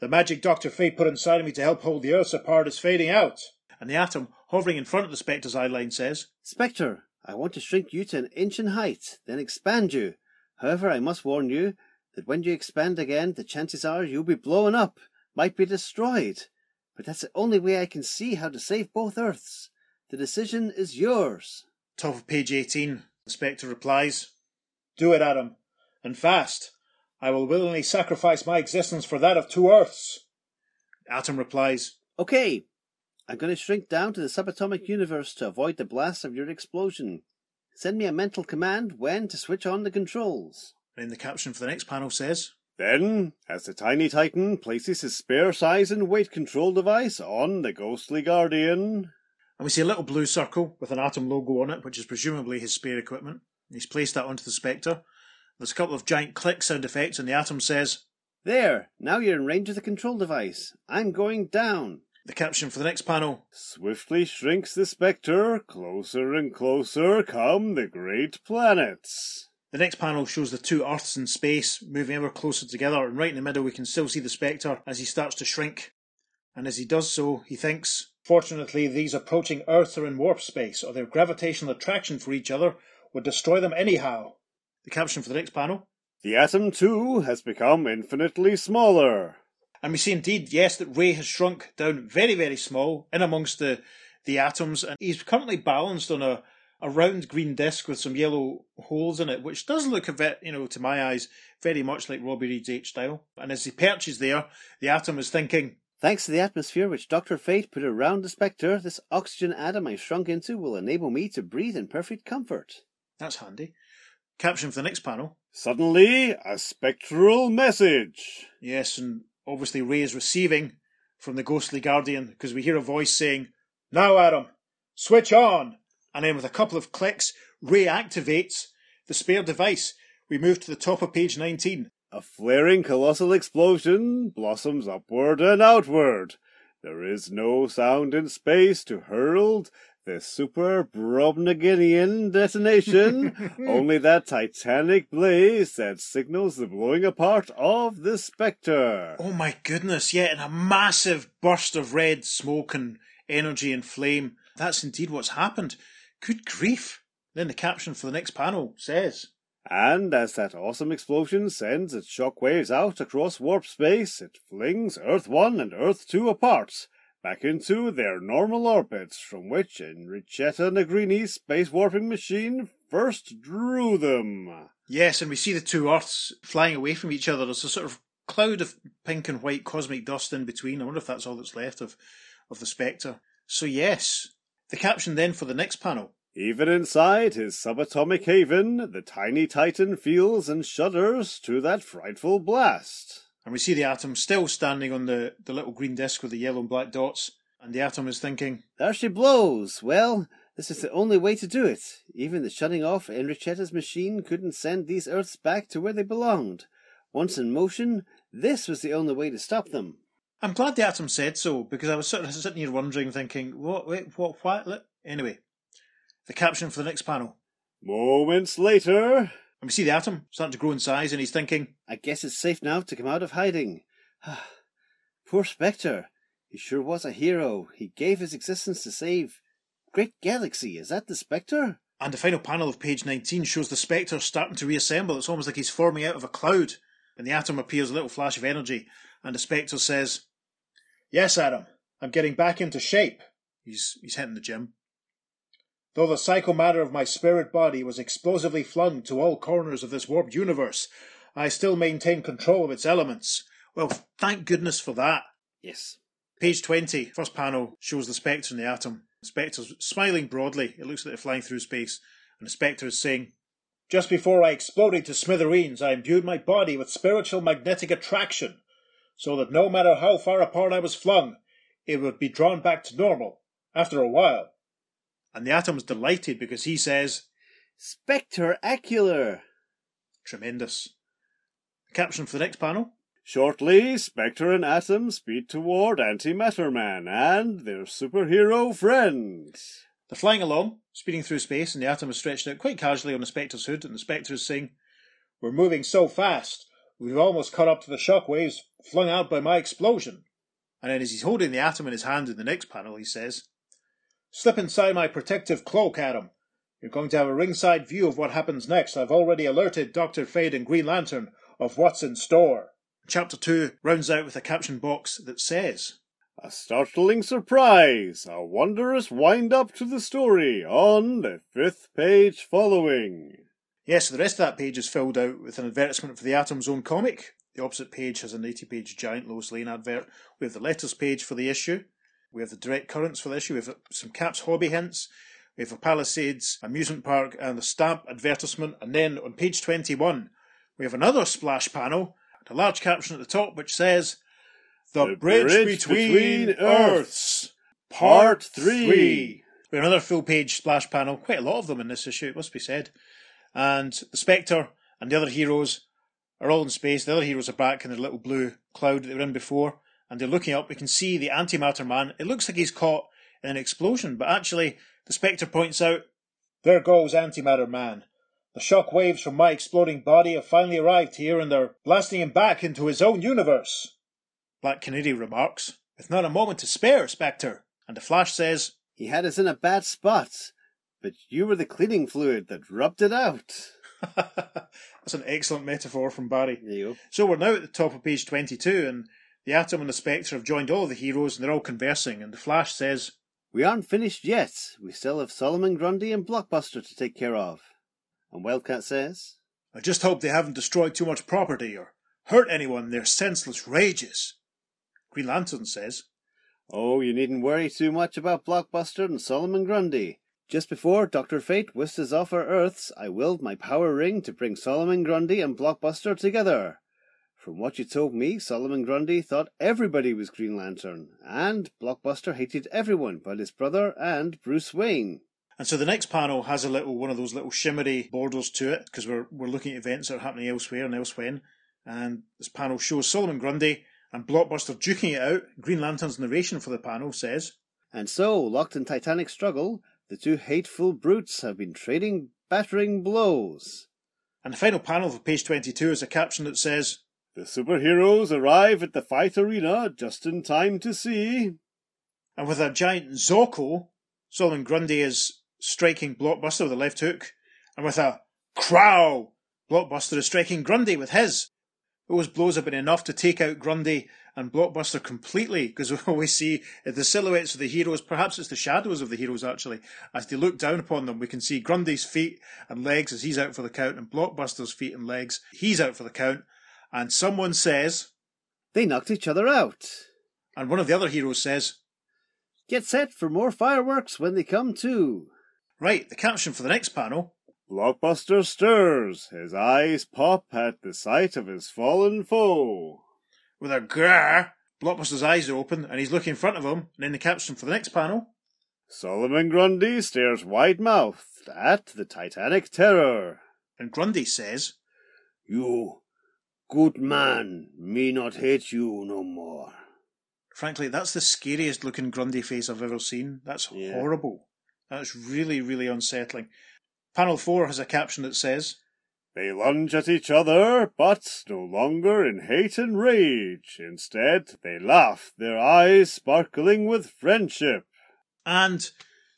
The magic Doctor Fate put inside of me to help hold the Earths apart is fading out." And the atom, hovering in front of the Spectre's eye line, says, Spectre, I want to shrink you to an inch in height, then expand you. However, I must warn you that when you expand again, the chances are you'll be blown up, might be destroyed. But that's the only way I can see how to save both Earths. The decision is yours. Top of page 18, the Spectre replies, Do it, Atom, and fast. I will willingly sacrifice my existence for that of two Earths. Atom replies, Okay, I'm going to shrink down to the subatomic universe to avoid the blast of your explosion. Send me a mental command when to switch on the controls. and in the caption for the next panel says, Then, as the tiny titan places his spare size and weight control device on the ghostly guardian, and we see a little blue circle with an Atom logo on it, which is presumably his spare equipment. He's placed that onto the Spectre. There's a couple of giant click sound effects, and the Atom says, There, now you're in range of the control device. I'm going down. the caption for the next panel, swiftly shrinks the spectre. Closer and closer come the great planets. The next panel shows the two Earths in space moving ever closer together, and right in the middle we can still see the Spectre as he starts to shrink. And as he does so, he thinks, Fortunately, these approaching Earths are in warp space, or their gravitational attraction for each other would destroy them anyhow. The caption for the next panel. The atom, too, has become infinitely smaller. And we see indeed, yes, that Ray has shrunk down very, very small in amongst the, the atoms, and he's currently balanced on a, a round green disc with some yellow holes in it, which does look a bit, you know, to my eyes, very much like Robbie Reed's H-Dial. And as he perches there, the atom is thinking, Thanks to the atmosphere which Dr. Fate put around the Spectre, this oxygen atom I've shrunk into will enable me to breathe in perfect comfort. that's handy. Caption for the next panel. Suddenly, a spectral message. Yes, and obviously Ray is receiving from the ghostly guardian because we hear a voice saying, Now, Atom, switch on! And then with a couple of clicks, Ray activates the spare device. We move to the top of page 19. A flaring colossal explosion blossoms upward and outward. There is no sound in space to herald the super Brobdingnagian detonation, *laughs* only that titanic blaze that signals the blowing apart of the Spectre. Oh my goodness, yeah, and a massive burst of red smoke and energy and flame. That's indeed what's happened. Good grief. Then the caption for the next panel says, And as that awesome explosion sends its shockwaves out across warp space, it flings Earth 1 and Earth 2 apart, back into their normal orbits from which Enrichetta Negrini's space warping machine first drew them. Yes, and we see the two Earths flying away from each other. There's a sort of cloud of pink and white cosmic dust in between. I wonder if that's all that's left of, of the Spectre. So, yes. The caption then for the next panel. Even inside his subatomic haven, the tiny titan feels and shudders to that frightful blast. And we see the atom still standing on the, the little green disc with the yellow and black dots. And the atom is thinking, There she blows. Well, this is the only way to do it. Even the shutting off Enrichetta's machine couldn't send these Earths back to where they belonged. Once in motion, this was the only way to stop them. I'm glad the atom said so because I was sort of sitting here wondering, thinking, what, wait, what, what? Anyway, the caption for the next panel. Moments later, and we see the atom starting to grow in size, and he's thinking, I guess it's safe now to come out of hiding. *sighs* Poor Spectre. He sure was a hero. He gave his existence to save Great Galaxy. Is that the Spectre? And the final panel of page 19 shows the Spectre starting to reassemble. It's almost like he's forming out of a cloud. And the atom appears a little flash of energy. And the Spectre says, Yes, Atom, I'm getting back into shape. He's, he's hitting the gym. Though the psychomatter of my spirit body was explosively flung to all corners of this warped universe, I still maintain control of its elements. Well, thank goodness for that. Yes. Page 20, first panel, shows the Spectre and the Atom. The Spectre's smiling broadly. It looks like they're flying through space. And the Spectre is saying, Just before I exploded to smithereens, I imbued my body with spiritual magnetic attraction, so that no matter how far apart I was flung, it would be drawn back to normal after a while. And the Atom's delighted because he says, Spectacular! Tremendous. The caption for the next panel Shortly, Spectre and Atom speed toward Antimatter Man and their superhero friends. They're flying along, speeding through space, and the Atom is stretched out quite casually on the Spectre's hood, and the Spectre is saying, We're moving so fast, we've almost caught up to the shock waves flung out by my explosion. And then as he's holding the Atom in his hand in the next panel, he says, Slip inside my protective cloak, Atom. You're going to have a ringside view of what happens next. I've already alerted Dr. Fate and Green Lantern of what's in store. Chapter 2 rounds out with a caption box that says A startling surprise, a wondrous wind up to the story on the fifth page following. Yes, the rest of that page is filled out with an advertisement for the Atom's own comic. The opposite page has an 80 page giant Lois Lane advert. We have the letters page for the issue. We have the direct currents for the issue. We have some Caps hobby hints. We have a Palisades amusement park and the stamp advertisement. And then on page 21, we have another splash panel a large caption at the top which says, The, the bridge, bridge, Between, between Earths, Part 3. We have another full page splash panel, quite a lot of them in this issue, it must be said. And the Spectre and the other heroes are all in space. The other heroes are back in their little blue cloud that they were in before, and they're looking up. We can see the antimatter man. It looks like he's caught in an explosion, but actually, the Spectre points out, There goes antimatter man. The shock waves from my exploding body have finally arrived here and they're blasting him back into his own universe. Black Canary remarks, with not a moment to spare, Spectre. And the Flash says, He had us in a bad spot, but you were the cleaning fluid that rubbed it out. *laughs* That's an excellent metaphor from Barry. There you go. So we're now at the top of page 22, and the Atom and the Spectre have joined all the heroes, and they're all conversing, and the Flash says, We aren't finished yet. We still have Solomon Grundy and Blockbuster to take care of. And Wildcat says, I just hope they haven't destroyed too much property or hurt anyone in their senseless rages. Green Lantern says, Oh, you needn't worry too much about Blockbuster and Solomon Grundy. Just before Dr. Fate whisked us off our Earths, I willed my power ring to bring Solomon Grundy and Blockbuster together. From what you told me, Solomon Grundy thought everybody was Green Lantern, and Blockbuster hated everyone but his brother and Bruce Wayne. And so the next panel has a little one of those little shimmery borders to it because we're we're looking at events that are happening elsewhere and elsewhen. And this panel shows Solomon Grundy and Blockbuster duking it out. Green Lantern's narration for the panel says, "And so, locked in titanic struggle, the two hateful brutes have been trading battering blows." And the final panel for page twenty-two is a caption that says, "The superheroes arrive at the fight arena just in time to see." And with a giant Zoko, Solomon Grundy is striking Blockbuster with a left hook, and with a crow, Blockbuster is striking Grundy with his. Those blows have been enough to take out Grundy and Blockbuster completely, because *laughs* we always see the silhouettes of the heroes, perhaps it's the shadows of the heroes actually, as they look down upon them, we can see Grundy's feet and legs as he's out for the count, and Blockbuster's feet and legs, he's out for the count, and someone says, They knocked each other out. And one of the other heroes says, Get set for more fireworks when they come to. Right, the caption for the next panel. Blockbuster stirs. His eyes pop at the sight of his fallen foe. With a grrr, Blockbuster's eyes are open and he's looking in front of him. And in the caption for the next panel, Solomon Grundy stares wide mouthed at the Titanic terror. and Grundy says, You, good man, me not hate you no more. Frankly, that's the scariest looking Grundy face I've ever seen. That's Yeah. horrible. That's really, really unsettling. Panel 4 has a caption that says, They lunge at each other, but no longer in hate and rage. Instead, they laugh, their eyes sparkling with friendship. and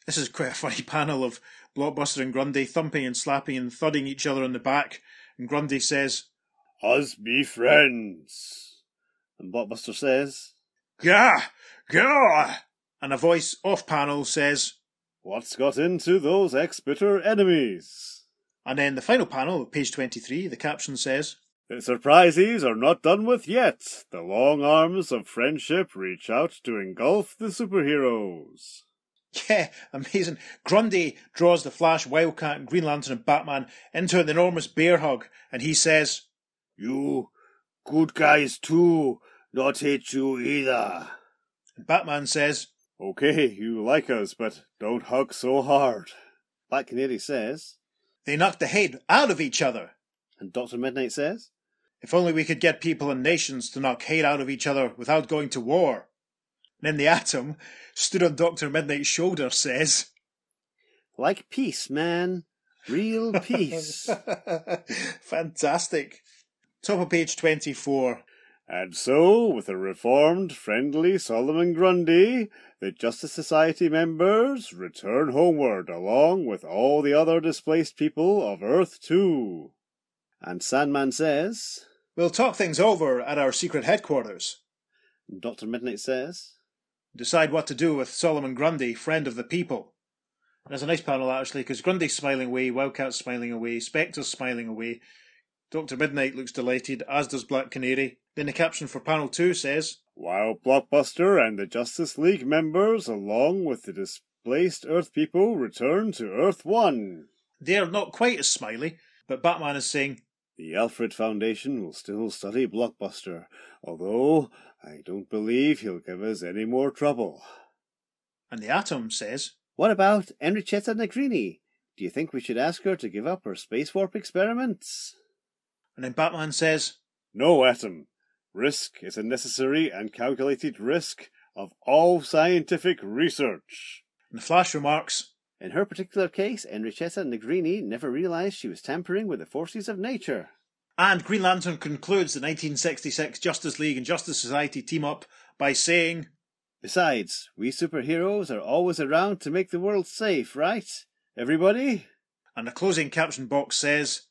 this is quite a funny panel of Blockbuster and Grundy thumping and slapping and thudding each other on the back. And Grundy says, Us be friends. And Blockbuster says, Gah! Gah! And a voice off panel says, What's got into those ex-bitter enemies? and then the final panel, page 23, the caption says, The surprises are not done with yet. The long arms of friendship reach out to engulf the superheroes. Yeah, amazing. Grundy draws the Flash, Wildcat, Green Lantern, and Batman into an enormous bear hug, and he says, You, good guys too, not hate you either. and Batman says, Okay, you like us, but don't hug so hard. Black Canary says, They knocked the head out of each other. and Dr. Midnight says, If only we could get people and nations to knock hate out of each other without going to war. And then the *laughs* Atom, stood on Dr. Midnight's shoulder, says, Like peace, man. Real *laughs* peace. *laughs* Fantastic. Top of page 24. And so, with a reformed, friendly Solomon Grundy, the Justice Society members return homeward along with all the other displaced people of Earth 2. and Sandman says, We'll talk things over at our secret headquarters. and Dr. Midnight says, decide what to do with Solomon Grundy, friend of the people. And there's a nice panel actually, because Grundy's smiling away, Wildcat's smiling away, Spectre's smiling away. Doctor Midnight looks delighted, as does Black Canary. Then the caption for panel two says, While Blockbuster and the Justice League members, along with the displaced Earth people, return to Earth 1. They're not quite as smiley, but Batman is saying, The Alfred Foundation will still study Blockbuster, although I don't believe he'll give us any more trouble. and the Atom says, What about Enrichetta Negrini? Do you think we should ask her to give up her space warp experiments? And then Batman says, No, Atom. Risk is a necessary and calculated risk of all scientific research. and the Flash remarks, In her particular case, Enrichetta Negrini never realized she was tampering with the forces of nature. and Green Lantern concludes the 1966 Justice League and Justice Society team up by saying, Besides, we superheroes are always around to make the world safe, right? Everybody? and the closing caption box says,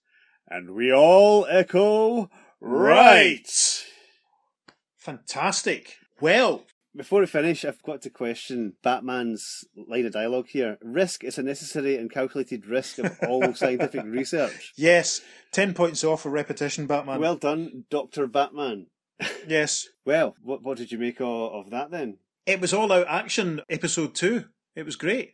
And we all echo, right! Fantastic. Well, Before we finish, I've got to question Batman's line of dialogue here. Risk is a necessary and calculated risk of all *laughs* scientific research. yes, 10 points off for repetition, Batman. Well done, Dr. Batman. *laughs* yes, Well, what, what did you make of, of that then? it was all out action, episode two. It was great.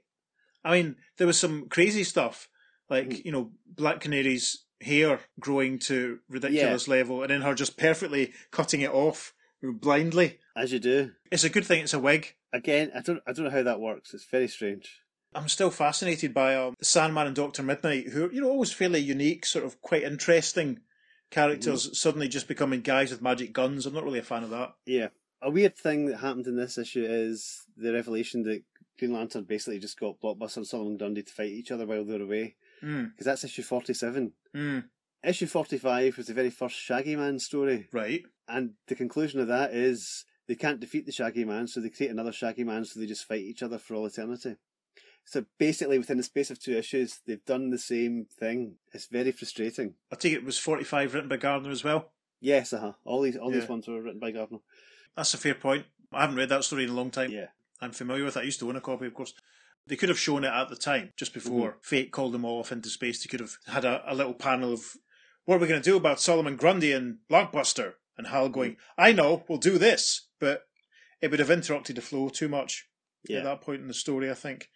I mean, there was some crazy stuff, like, hmm. you know, Black Canary's hair growing to ridiculous level and then her just perfectly cutting it off blindly. As you do. It's a good thing it's a wig. Again, I don't, I don't know how that works. It's very strange. I'm still fascinated by um, Sandman and Doctor Midnight, who are, you know, always fairly unique, sort of quite interesting characters, suddenly just becoming guys with magic guns. I'm not really a fan of that. Yeah. A weird thing that happened in this issue is the revelation that Green Lantern basically just got Blockbuster and Solomon Grundy to fight each other while they're away. Mm, Because that's issue 47. mm, Issue 45 was the very first Shaggy Man story. right. And the conclusion of that is they can't defeat the Shaggy Man, so they create another Shaggy Man, so they just fight each other for all eternity. So basically, within the space of two issues, they've done the same thing. It's very frustrating. I think it was 45 written by Gardner as well. Yes, uh huh. All these, all these ones were written by Gardner. That's a fair point. I haven't read that story in a long time. Yeah. I'm familiar with it. I used to own a copy, of course. They could have shown it at the time, just mhm. before fate called them all off into space. They could have had a, a little panel of what are we going to do about Solomon Grundy and Blockbuster? and Hal mm-hmm. going, "I know, we'll do this," but it would have interrupted the flow too much Yeah. at that point in the story. I think.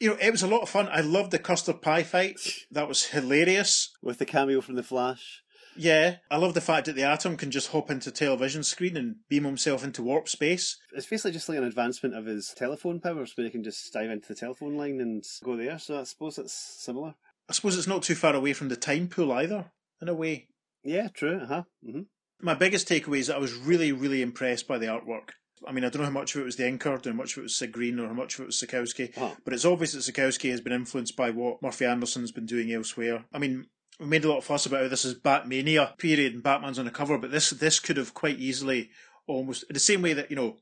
You know, it was a lot of fun. I loved the custard pie fight. *laughs* That was hilarious. With the cameo from the Flash. Yeah, I love the fact that the Atom can just hop into television screen and beam himself into warp space. It's basically just like an advancement of his telephone powers, where he can just dive into the telephone line and go there. So I suppose it's similar. I suppose it's not too far away from the time pool either, in a way. Yeah, true. Uh huh. hmm My biggest takeaway is that I was really, really impressed by the artwork. I mean, I don't know how much of it was the inker, or how much of it was Sid Greene, or how much of it was Sekowsky, Oh. but it's obvious that Sekowsky has been influenced by what Murphy Anderson's been doing elsewhere. I mean, we made a lot of fuss about how this is Batmania period and Batman's on the cover, but this this could have quite easily almost in the same way that you know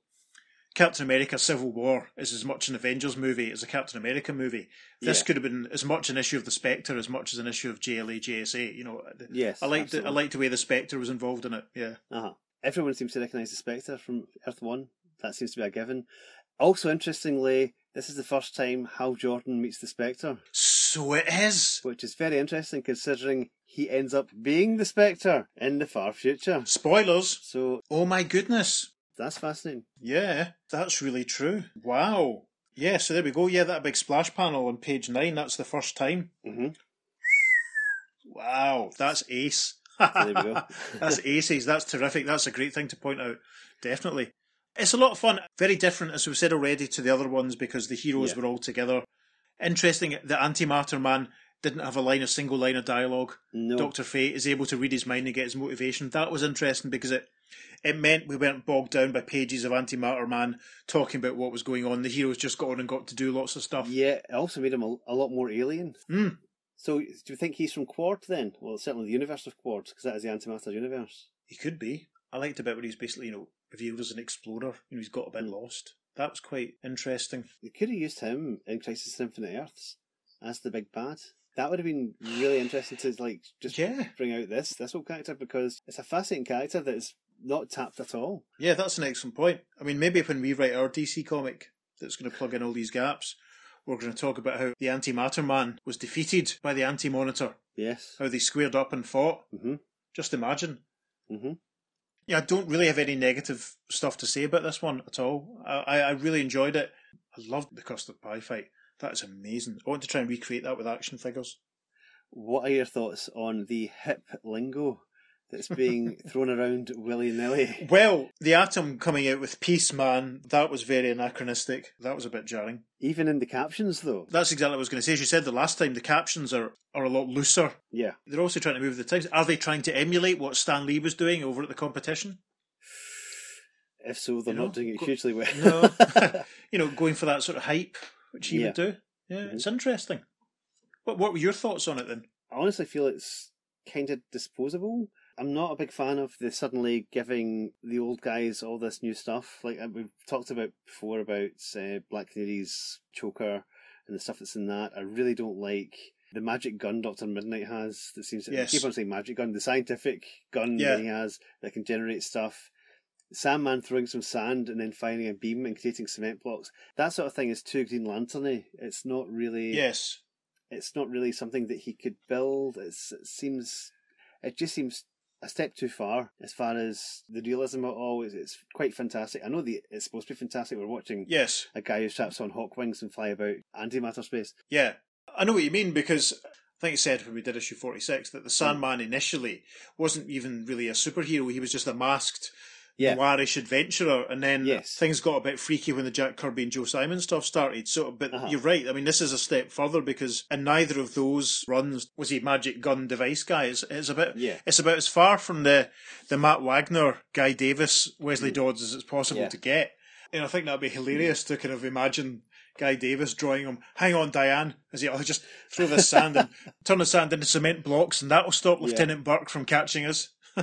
Captain America: Civil War is as much an Avengers movie as a Captain America movie. This Yeah. could have been as much an issue of the Spectre as much as an issue of JLA JSA. You know, Yes. I liked it. I liked the way the Spectre was involved in it. Yeah. Uh-huh. Everyone seems to recognise the Spectre from Earth One. That seems to be a given. Also, interestingly, this is the first time Hal Jordan meets the Spectre, So it is. which is very interesting considering he ends up being the Spectre in the far future. Spoilers. So Oh my goodness. that's fascinating. Yeah, that's really true. Wow. Yeah, so there we go. Yeah, that big splash panel on page nine, that's the first time. hmm Wow, that's ace. There we go. *laughs* that's aces. That's terrific. That's a great thing to point out. Definitely. It's a lot of fun. Very different, as we've said already, to the other ones because the heroes Yeah. were all together. Interesting, the antimatter man didn't have a line, a single line of dialogue. No. Doctor Fate is able to read his mind and get his motivation. That was interesting because it it meant we weren't bogged down by pages of Antimatter Man talking about what was going on. The heroes just got on and got to do lots of stuff. Yeah, it also made him a, a lot more alien. Hmm. So, do you think he's from Qward then? Well, certainly the universe of Qward, because that is the antimatter universe. He could be. I liked bit where he's basically, you know, revealed as an explorer. You know, he's got a bit lost. That was quite interesting. They could have used him in Crisis on Infinite Earths as the big bad. That would have been really interesting to like just Yeah. bring out this this whole character because it's a fascinating character that is not tapped at all. Yeah, that's an excellent point. I mean, maybe when we write our DC comic that's going to plug in all these gaps, we're going to talk about how the Antimatter Man was defeated by the Anti Monitor, Yes. how they squared up and fought. hmm Just imagine. hmm Yeah, I don't really have any negative stuff to say about this one at all. I, I really enjoyed it. I loved the custard pie fight. That is amazing. I want to try and recreate that with action figures. What are your thoughts on the hip lingo that's being *laughs* thrown around willy nilly? Well, the Atom coming out with Peace Man, that was very anachronistic. That was a bit jarring. Even in the captions, though. That's exactly what I was going to say. As you said the last time, the captions are, are a lot looser. Yeah. They're also trying to move the times. Are they trying to emulate what Stan Lee was doing over at the competition? If so, they're You know, not doing it go- hugely well. No. *laughs* *laughs* you know, going for that sort of hype, which he Yeah. would do. Yeah, it's mm-hmm. interesting. But what were your thoughts on it then? I honestly feel it's kind of disposable. I'm not a big fan of the suddenly giving the old guys all this new stuff. Like uh, we've talked about before about uh, Black Canary's choker and the stuff that's in that. I really don't like the magic gun Doctor Midnight has. That seems to Yes. I keep on saying magic gun, the scientific gun Yeah. that he has that can generate stuff. Sandman throwing some sand and then finding a beam and creating cement blocks. That sort of thing is too Green Lanterny. It's not really Yes. it's not really something that he could build. It's, it seems, it just seems a step too far as far as the realism of it all. It's, it's quite fantastic. I know the it's supposed to be fantastic. We're watching Yes. a guy who straps on hawk wings and fly about antimatter space. Yeah. I know what you mean because I think it said when we did issue 46 that the Sandman initially wasn't even really a superhero. He was just a masked, Yeah. noirish adventurer. And then Yes. things got a bit freaky when the Jack Kirby and Joe Simon stuff started. So, but Uh-huh. you're right. I mean, this is a step further because in neither of those runs was he magic gun device guy. It's, it's a bit, Yeah. it's about as far from the, the Matt Wagner, Guy Davis, Wesley Dodds as it's possible Mm. Yeah. to get. And I think that'd be hilarious to kind of imagine Guy Davis drawing him. Hang on, Diane, as he, I'll just throw this sand and *laughs* turn the sand into cement blocks, and that'll stop Yeah. Lieutenant Burke from catching us. *laughs*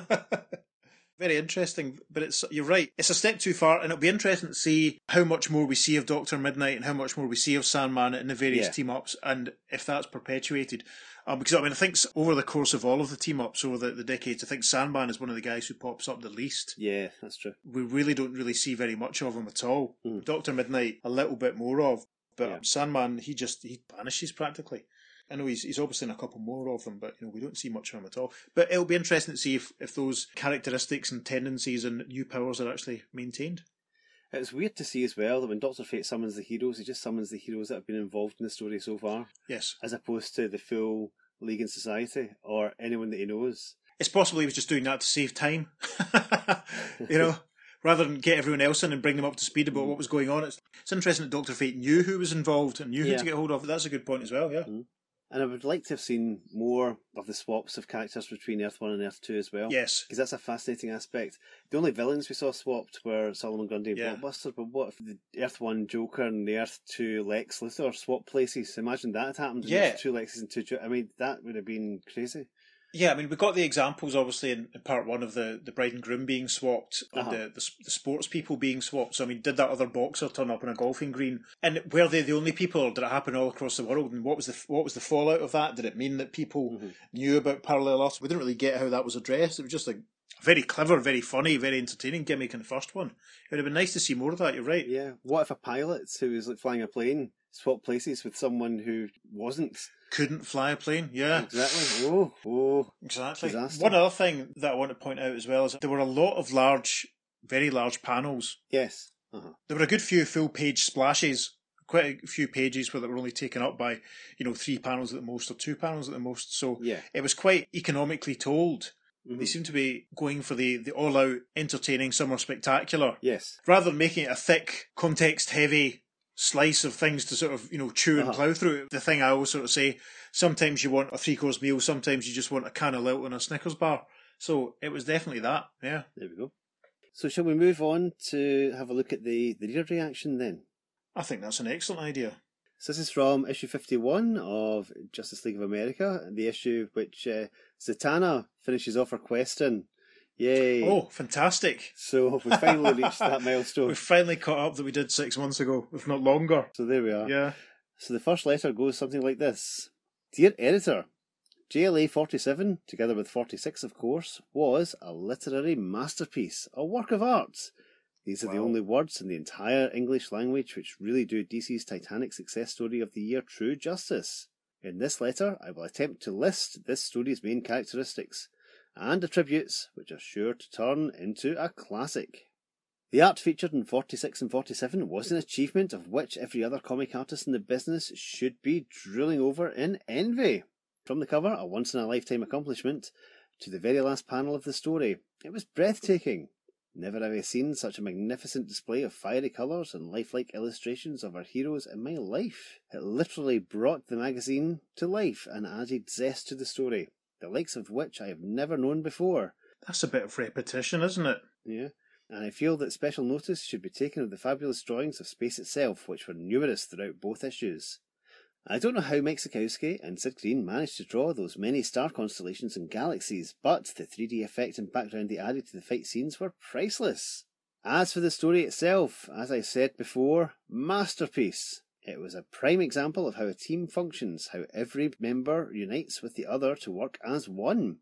Very interesting, but it's you're right. It's a step too far, and it'll be interesting to see how much more we see of Doctor Midnight and how much more we see of Sandman in the various Yeah. team ups, and if that's perpetuated. Um, because I mean, I think over the course of all of the team ups over the, the decades, I think Sandman is one of the guys who pops up the least Yeah, that's true. we really don't really see very much of him at all. Mm. Doctor Midnight, a little bit more of, but Yeah. Sandman, he just he vanishes practically. I know he's, he's obviously in a couple more of them, but you know we don't see much of him at all. But it'll be interesting to see if, if those characteristics and tendencies and new powers are actually maintained. It's weird to see as well that when Doctor Fate summons the heroes, he just summons the heroes that have been involved in the story so far, Yes, as opposed to the full League and Society or anyone that he knows. it's possible he was just doing that to save time. *laughs* you know, rather than get everyone else in and bring them up to speed about mm. what was going on. It's, it's interesting that Doctor Fate knew who was involved and knew who to get hold of. That's a good point as well. Yeah. Mm. And I would like to have seen more of the swaps of characters between Earth 1 and Earth 2 as well. Yes. Because that's a fascinating aspect. The only villains we saw swapped were Solomon Grundy and Yeah. Blockbuster, but what if the Earth 1 Joker and the Earth 2 Lex Luthor swapped places? Imagine that had happened. Yeah. two Lexes and two Jo- I mean, that would have been crazy. Yeah, I mean, we got the examples obviously in, in part one of the, the bride and groom being swapped Uh-huh. and the, the the sports people being swapped. So I mean, did that other boxer turn up on a golfing green? And were they the only people? Or did it happen all across the world? And what was the what was the fallout of that? Did it mean that people Mhm. knew about parallel Earths? We didn't really get how that was addressed. It was just like very clever, very funny, very entertaining gimmick in the first one. It would have been nice to see more of that. You're right. Yeah. What if a pilot who was like flying a plane swapped places with someone who wasn't? Couldn't fly a plane. Yeah. Exactly. Oh, oh. Exactly. Disaster. One other thing that I want to point out as well is there were a lot of large, very large panels. Yes. Uh-huh. There were a good few full page splashes, quite a few pages where they were only taken up by, you know, three panels at the most or two panels at the most. So Yeah. it was quite economically told. Mhm. They seem to be going for the, the all out, entertaining, summer spectacular, Yes. rather than making it a thick, context heavy slice of things to sort of, you know, chew and Uh-huh. plough through. The thing I always sort of say, sometimes you want a three course meal, sometimes you just want a can of Lilt and a Snickers bar. So it was definitely that, yeah. There we go. So shall we move on to have a look at the, the reader reaction then? I think that's an excellent idea. So this is from issue 51 of Justice League of America, the issue which uh, Zatanna finishes off her question. Yay. Oh, fantastic. So we finally reached that milestone. *laughs* We've finally caught up that we did six months ago, if not longer. So there we are. Yeah. So the first letter goes something like this Dear editor, JLA 47, together with 46, of course, was a literary masterpiece, a work of art. These are the only words in the entire English language which really do DC's Titanic success story of the year true justice. In this letter, I will attempt to list this story's main characteristics and attributes which are sure to turn into a classic. The art featured in 46 and 47 was an achievement of which every other comic artist in the business should be drooling over in envy. From the cover, a once in a lifetime accomplishment, to the very last panel of the story, it was breathtaking. Never have I seen such a magnificent display of fiery colours and lifelike illustrations of our heroes in my life. It literally brought the magazine to life and added zest to the story, the likes of which I have never known before. That's a bit of repetition, isn't it? Yeah. And I feel that special notice should be taken of the fabulous drawings of space itself, which were numerous throughout both issues. I don't know how Mike Sekowsky and Sid Greene managed to draw those many star constellations and galaxies, but the 3D effect and background they added to the fight scenes were priceless. As for the story itself, as I said before, masterpiece. It was a prime example of how a team functions, how every member unites with the other to work as one.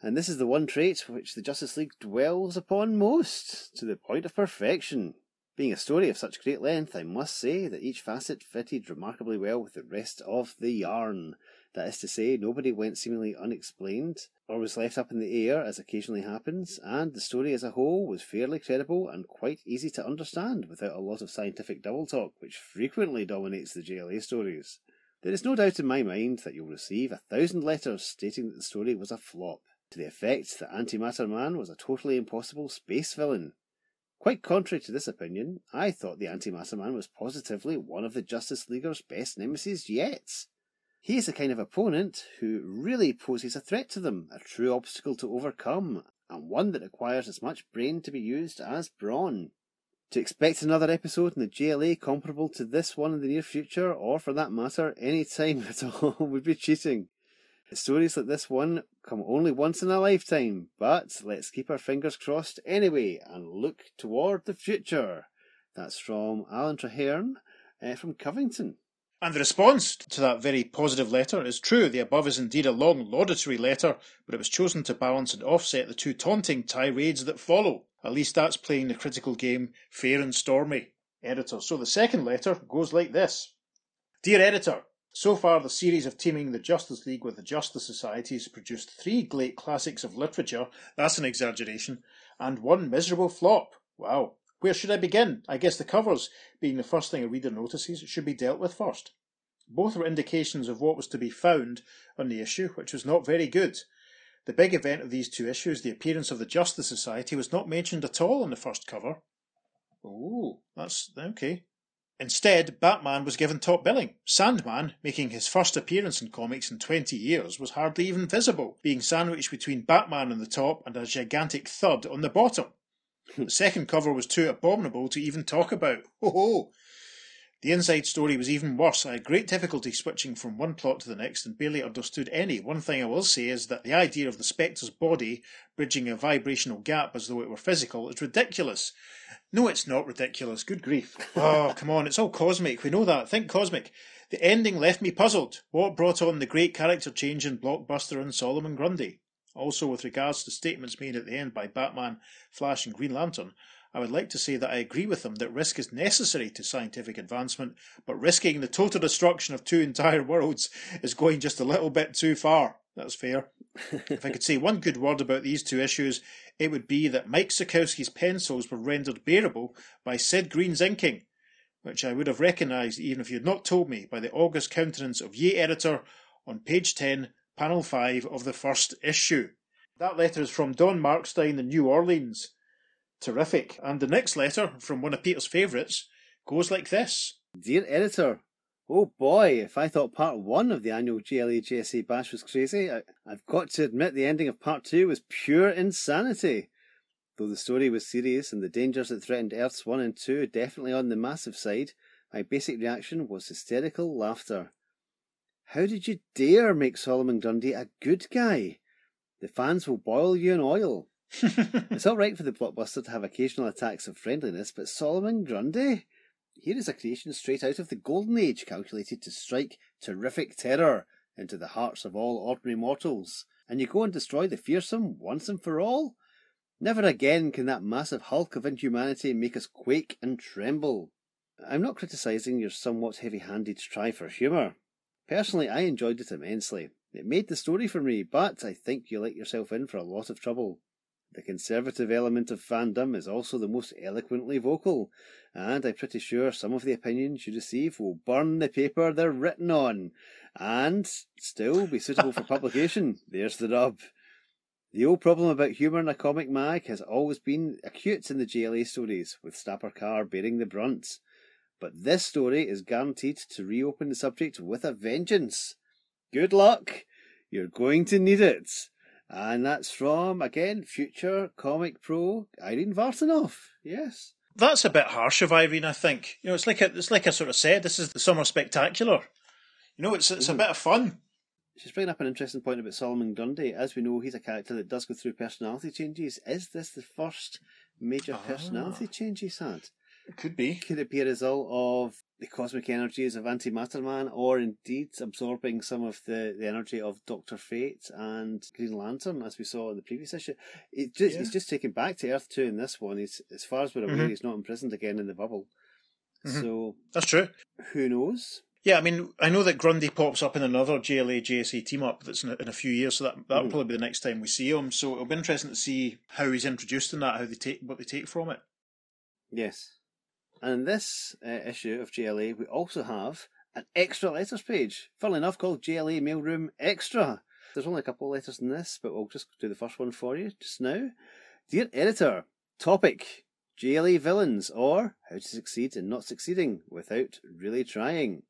And this is the one trait which the Justice League dwells upon most, to the point of perfection. Being a story of such great length, I must say that each facet fitted remarkably well with the rest of the yarn. That is to say, nobody went seemingly unexplained, or was left up in the air, as occasionally happens, and the story as a whole was fairly credible and quite easy to understand without a lot of scientific double talk, which frequently dominates the JLA stories. There is no doubt in my mind that you'll receive a thousand letters stating that the story was a flop, to the effect that Antimatter Man was a totally impossible space villain. Quite contrary to this opinion, I thought the Antimatter Man was positively one of the Justice Leaguer's best nemesis yet. He is the kind of opponent who really poses a threat to them, a true obstacle to overcome, and one that requires as much brain to be used as brawn. To expect another episode in the JLA comparable to this one in the near future, or for that matter, any time *laughs* at all, would be cheating. Stories like this one come only once in a lifetime, but let's keep our fingers crossed anyway and look toward the future. That's from Alan Traherne uh, from Covington. And the response to that very positive letter is true. The above is indeed a long, laudatory letter, but it was chosen to balance and offset the two taunting tirades that follow. At least that's playing the critical game fair and stormy. Editor. So the second letter goes like this Dear Editor, So far, the series of teaming the Justice League with the Justice Society has produced three great classics of literature, that's an exaggeration, and one miserable flop. Wow. Where should I begin? I guess the covers, being the first thing a reader notices, should be dealt with first. Both were indications of what was to be found on the issue, which was not very good. The big event of these two issues, the appearance of the Justice Society, was not mentioned at all on the first cover. Oh, that's okay. Instead, Batman was given top billing. Sandman, making his first appearance in comics in 20 years, was hardly even visible, being sandwiched between Batman on the top and a gigantic thud on the bottom. Hmm, the second cover was too abominable to even talk about. Ho ho! The inside story was even worse. I had great difficulty switching from one plot to the next and barely understood any. One thing I will say is that the idea of the Spectre's body bridging a vibrational gap as though it were physical is ridiculous. No, it's not ridiculous. Good grief. *laughs* Oh, come on. It's all cosmic. We know that. Think cosmic. The ending left me puzzled. What brought on the great character change in Blockbuster and Solomon Grundy? Also, with regards to statements made at the end by Batman, Flash, and Green Lantern, I would like to say that I agree with them that risk is necessary to scientific advancement, but risking the total destruction of two entire *laughs* worlds is going just a little bit too far. That's fair. if I could say one good word about these two issues, it would be that Mike Sekowsky's pencils were rendered bearable by Sid Greene's inking, which I would have recognised even if you had not told me by the august countenance of Ye Editor on page 10, panel 5 of the first issue. That letter is from Don Markstein in New Orleans. Terrific. And the next letter, from one of Peter's favourites, goes like this Dear Editor, Oh boy, if I thought part one of the annual JLA JSA bash was crazy, I, have got to admit the ending of part two was pure insanity. Though the story was serious and the dangers that threatened Earths 1 and 2 definitely on the massive side, my basic reaction was hysterical laughter. How did you dare make Solomon Grundy a good guy? The fans will boil you in oil. *laughs* it's all right for the blockbuster to have occasional attacks of friendliness, but Solomon Grundy? Here is a creation straight out of the Golden Age, calculated to strike terrific terror into the hearts of all ordinary mortals. And you go and destroy the fearsome once and for all? Never again can that massive hulk of inhumanity make us quake and tremble. I'm not criticising your somewhat heavy handed try for humour. Personally, I enjoyed it immensely. It made the story for me, but I think you let yourself in for a lot of trouble. The conservative element of fandom is also the most eloquently vocal, and I'm pretty sure some of the opinions you receive will burn the paper they're written on, and still be suitable for *laughs* publication. There's the rub. The old problem about humour in a comic mag has always been acute in the JLA stories, with Snapper Carr bearing the brunt. But this story is guaranteed to reopen the subject with a vengeance. Good luck! You're going to need it. And that's from, again, future comic pro Irene Vartanoff. Yes. That's a bit harsh of Irene, I think. You know, it's like a, it's like I sort of said, this is the summer spectacular. You know, it's it's a bit of fun. She's bringing up an interesting point about Solomon Grundy. As we know, he's a character that does go through personality changes. Is this the first major ah. personality change he's had? It could be. Could it be a result of the cosmic energies of Antimatter Man, or indeed absorbing some of the, the energy of Doctor Fate and Green Lantern, as we saw in the previous issue? It just, yeah. He's just taken back to Earth 2 in this one. He's, as far as we're aware, mm-hmm. he's not imprisoned again in the bubble. Mm-hmm. So That's true. Who knows? Yeah, I mean, I know that Grundy pops up in another JLA JSA team up that's in a, in a few years, so that that'll mm. probably be the next time we see him. So it'll be interesting to see how he's introduced in that, how they take what they take from it. Yes. And in this uh, issue of JLA, we also have an extra letters page, funnily enough, called JLA Mailroom Extra. There's only a couple of letters in this, but we'll just do the first one for you just now. Dear editor, topic JLA villains, or how to succeed in not succeeding without really trying.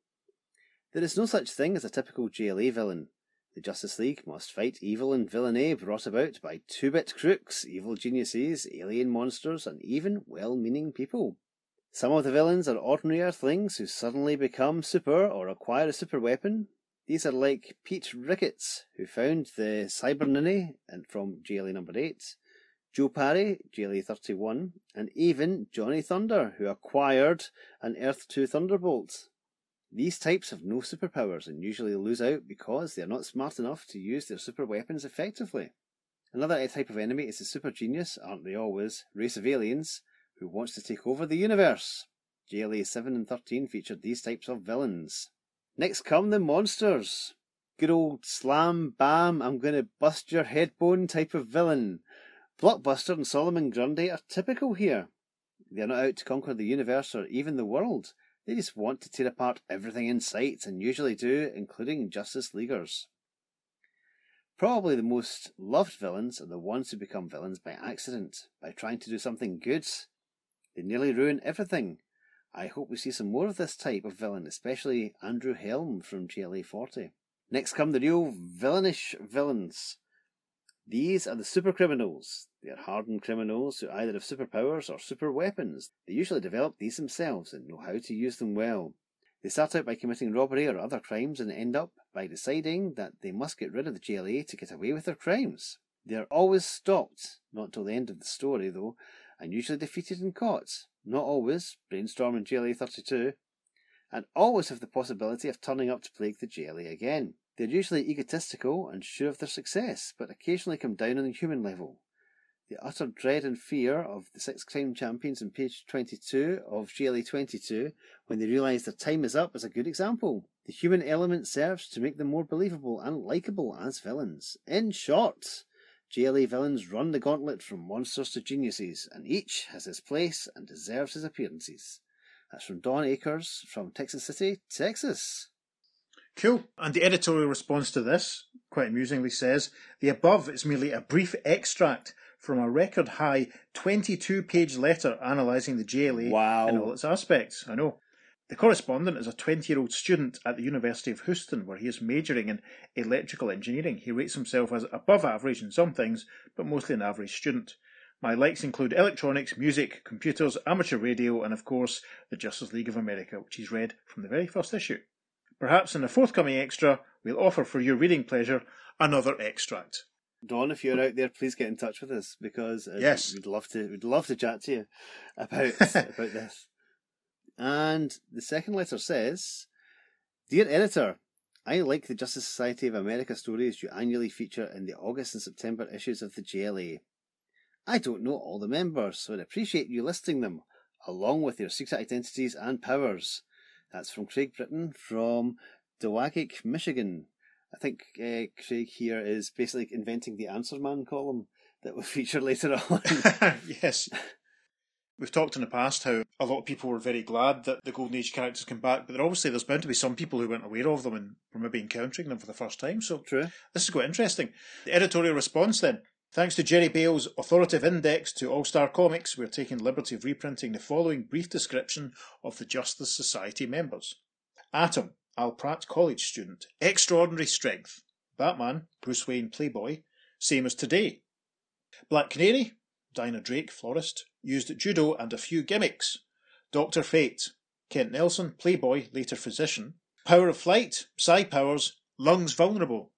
There is no such thing as a typical JLA villain. The Justice League must fight evil and villainy brought about by two bit crooks, evil geniuses, alien monsters, and even well meaning people. Some of the villains are ordinary Earthlings who suddenly become super or acquire a super weapon. These are like Pete Ricketts, who found the Cyber Ninny from JLA number 8, Joe Parry, JLA 31, and even Johnny Thunder, who acquired an Earth 2 Thunderbolt. These types have no superpowers and usually lose out because they are not smart enough to use their super weapons effectively. Another type of enemy is the super genius, aren't they always, race of aliens, who wants to take over the universe. JLA 7 and 13 featured these types of villains. Next come the monsters. Good old slam, bam, I'm going to bust your head bone type of villain. Blockbuster and Solomon Grundy are typical here. They're not out to conquer the universe or even the world. They just want to tear apart everything in sight, and usually do, including Justice Leaguers. Probably the most loved villains are the ones who become villains by accident, by trying to do something good. They nearly ruin everything. I hope we see some more of this type of villain, especially Andrew Helm from JLA 40. Next come the real villainish villains. These are the super criminals. They are hardened criminals who either have superpowers or super weapons. They usually develop these themselves and know how to use them well. They start out by committing robbery or other crimes and end up by deciding that they must get rid of the JLA to get away with their crimes. They are always stopped, not till the end of the story though, and usually defeated in caught. Not always, brainstorm in JLA 32, and always have the possibility of turning up to plague the JLA again. They're usually egotistical and sure of their success, but occasionally come down on the human level. The utter dread and fear of the six crime champions in page 22 of JLA 22 when they realise their time is up is a good example. The human element serves to make them more believable and likeable as villains. In short, JLA villains run the gauntlet from monsters to geniuses, and each has his place and deserves his appearances. That's from Don Akers from Texas City, Texas. Cool. And the editorial response to this, quite amusingly, says the above is merely a brief extract from a record high 22 page letter analysing the JLA Wow. in all its aspects. I know. The correspondent is a 20 year old student at the University of Houston, where he is majoring in electrical engineering. He rates himself as above average in some things, but mostly an average student. My likes include electronics, music, computers, amateur radio, and of course, the Justice League of America, which he's read from the very first issue. Perhaps in a forthcoming extra, we'll offer for your reading pleasure another extract. Don, if you're out there, please get in touch with us because uh, Yes. we'd love to. We'd love to chat to you about *laughs* about this. And the second letter says, "Dear editor, I like the Justice Society of America stories you annually feature in the August and September issues of the JLA. I don't know all the members, so I'd appreciate you listing them, along with their secret identities and powers." That's from Craig Britton from Dowagiac, Michigan. I think uh, Craig here is basically inventing the Answer Man column that will *laughs* feature later on. *laughs* yes. We've talked in the past how a lot of people were very glad that the Golden Age characters come back, but there obviously there's bound to be some people who weren't aware of them and were maybe encountering them for the first time. So True. this is quite interesting. The editorial response then. Thanks to Jerry Bails's authoritative index to All Star Comics, we're taking the liberty of reprinting the following brief description of the Justice Society members. Atom, Al Pratt College student, extraordinary strength. Batman, Bruce Wayne Playboy, same as today. Black Canary, Dinah Drake, florist, used judo and a few gimmicks. Dr. Fate, Kent Nelson, Playboy, later physician. Power of Flight, Psi Powers, lungs vulnerable.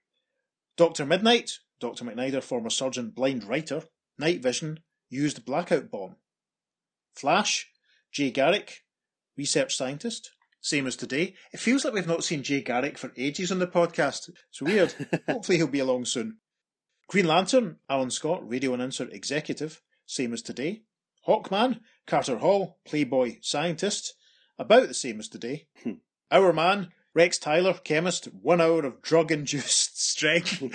Dr. Mid-Nite, Dr. McNider, former surgeon, blind writer. Night Vision, used blackout bomb. Flash, Jay Garrick, research scientist, same as today. It feels like we've not seen Jay Garrick for ages on the podcast. It's weird. *laughs* Hopefully he'll be along soon. Green Lantern, Alan Scott, radio announcer, executive, same as today. Hawkman, Carter Hall, playboy, scientist, about the same as today. Hmm. Hourman, Rex Tyler, chemist, one hour of drug-induced *laughs* strength. *laughs*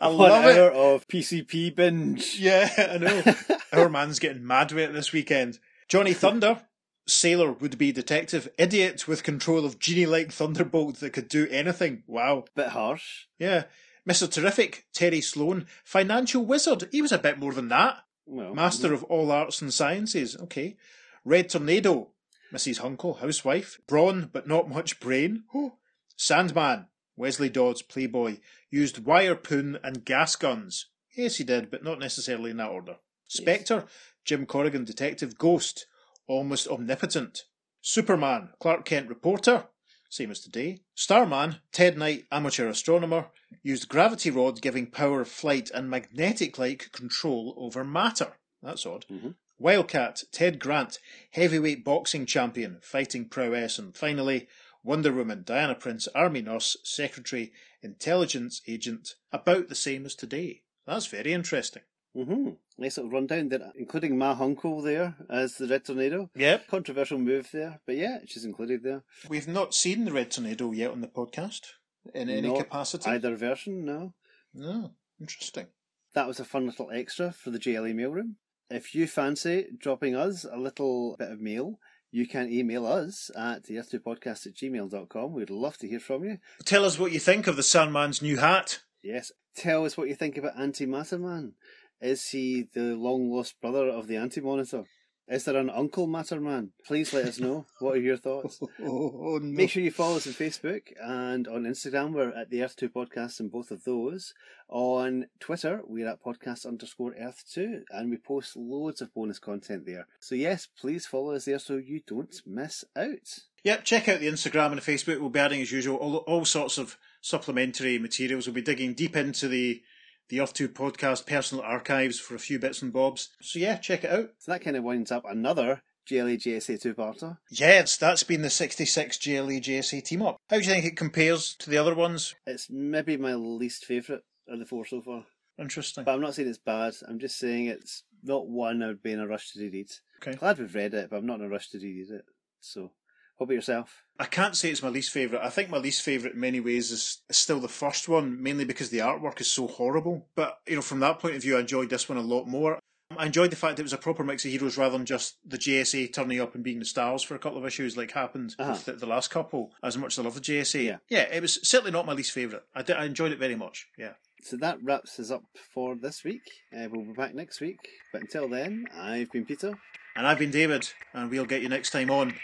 I One love it. hour of PCP binge. Yeah, I know. *laughs* Hourman's getting mad with it this weekend. Johnny Thunder, sailor would be detective, idiot with control of genie like thunderbolt that could do anything. Wow. Bit harsh. Yeah. Mr. Terrific, Terry Sloan, financial wizard. He was a bit more than that. Well, Master of all arts and sciences. Okay. Red Tornado, Mrs. Hunkel, housewife. Brawn, but not much brain. *gasps* Oh. Sandman, Wesley Dodds, playboy, used wirepoon and gas guns. Yes, he did, but not necessarily in that order. Spectre, Jim Corrigan, detective. Ghost, almost omnipotent. Superman, Clark Kent, reporter. Same as today. Starman, Ted Knight, amateur astronomer, used gravity rod giving power of flight and magnetic like control over matter. That's odd. Mhm. Wildcat, Ted Grant, heavyweight boxing champion, fighting prowess, and finally, Wonder Woman, Diana Prince, army nurse, secretary, intelligence agent, about the same as today. That's very interesting. Mm-hmm. Nice little rundown there, including Ma Hunkel there as the Red Tornado. Yep. Controversial move there, but yeah, she's included there. We've not seen the Red Tornado yet on the podcast in any Not capacity. Either version, no. No. Interesting. That was a fun little extra for the JLA mailroom. If you fancy dropping us a little bit of mail, you can email us at the earth2podcast at gmail.com. We'd love to hear from you. Tell us what you think of the Sandman's new hat. Yes, tell us what you think about Anti Matter Man. Is he the long lost brother of the Anti Monitor? Is there an Uncle Matter Man? Please let us know. what are your thoughts? *laughs* Oh, no. Make sure you follow us on Facebook and on Instagram. We're at the Earth 2 Podcast in both of those. On Twitter, we're at podcast underscore Earth 2 and we post loads of bonus content there. So, yes, please follow us there so you don't miss out. Yep, check out the Instagram and the Facebook. We'll be adding, as usual, all, all sorts of supplementary materials. We'll be digging deep into the the Earth 2 podcast personal archives for a few bits and bobs. So, yeah, check it out. So, that kind of winds up another JLA JSA 2 parter. Yes, that's been the 66 JLA JSA team up. How do you think it compares to the other ones? It's maybe my least favourite of the four so far. Interesting. But I'm not saying it's bad. I'm just saying it's not one I would be in a rush to read. Okay. Glad we've read it, but I'm not in a rush to read it. So, what about yourself? I can't say it's my least favourite. I think my least favourite in many ways is, is still the first one, mainly because the artwork is so horrible. But, you know, from that point of view, I enjoyed this one a lot more. I enjoyed the fact it was a proper mix of heroes rather than just the JSA turning up and being the stars for a couple of issues like happened Uh-huh. with the, the last couple, as much as I love the JSA. Yeah. yeah, it was certainly not my least favourite. I, did, I enjoyed it very much, yeah. So that wraps us up for this week. Uh, we'll be back next week. But until then, I've been Peter. And I've been David, and we'll get you next time on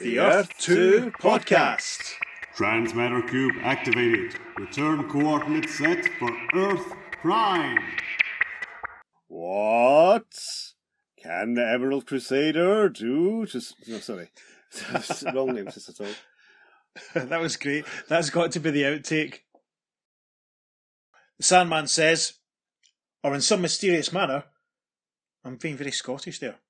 The Earth 2 Podcast. Transmatter cube activated. Return coordinates set for Earth Prime. What can the Emerald Crusader do to. No, sorry. *laughs* Wrong name, Sister Talk. *laughs* that was great. That's got to be the outtake. The Sandman says, or in some mysterious manner, I'm being very Scottish there.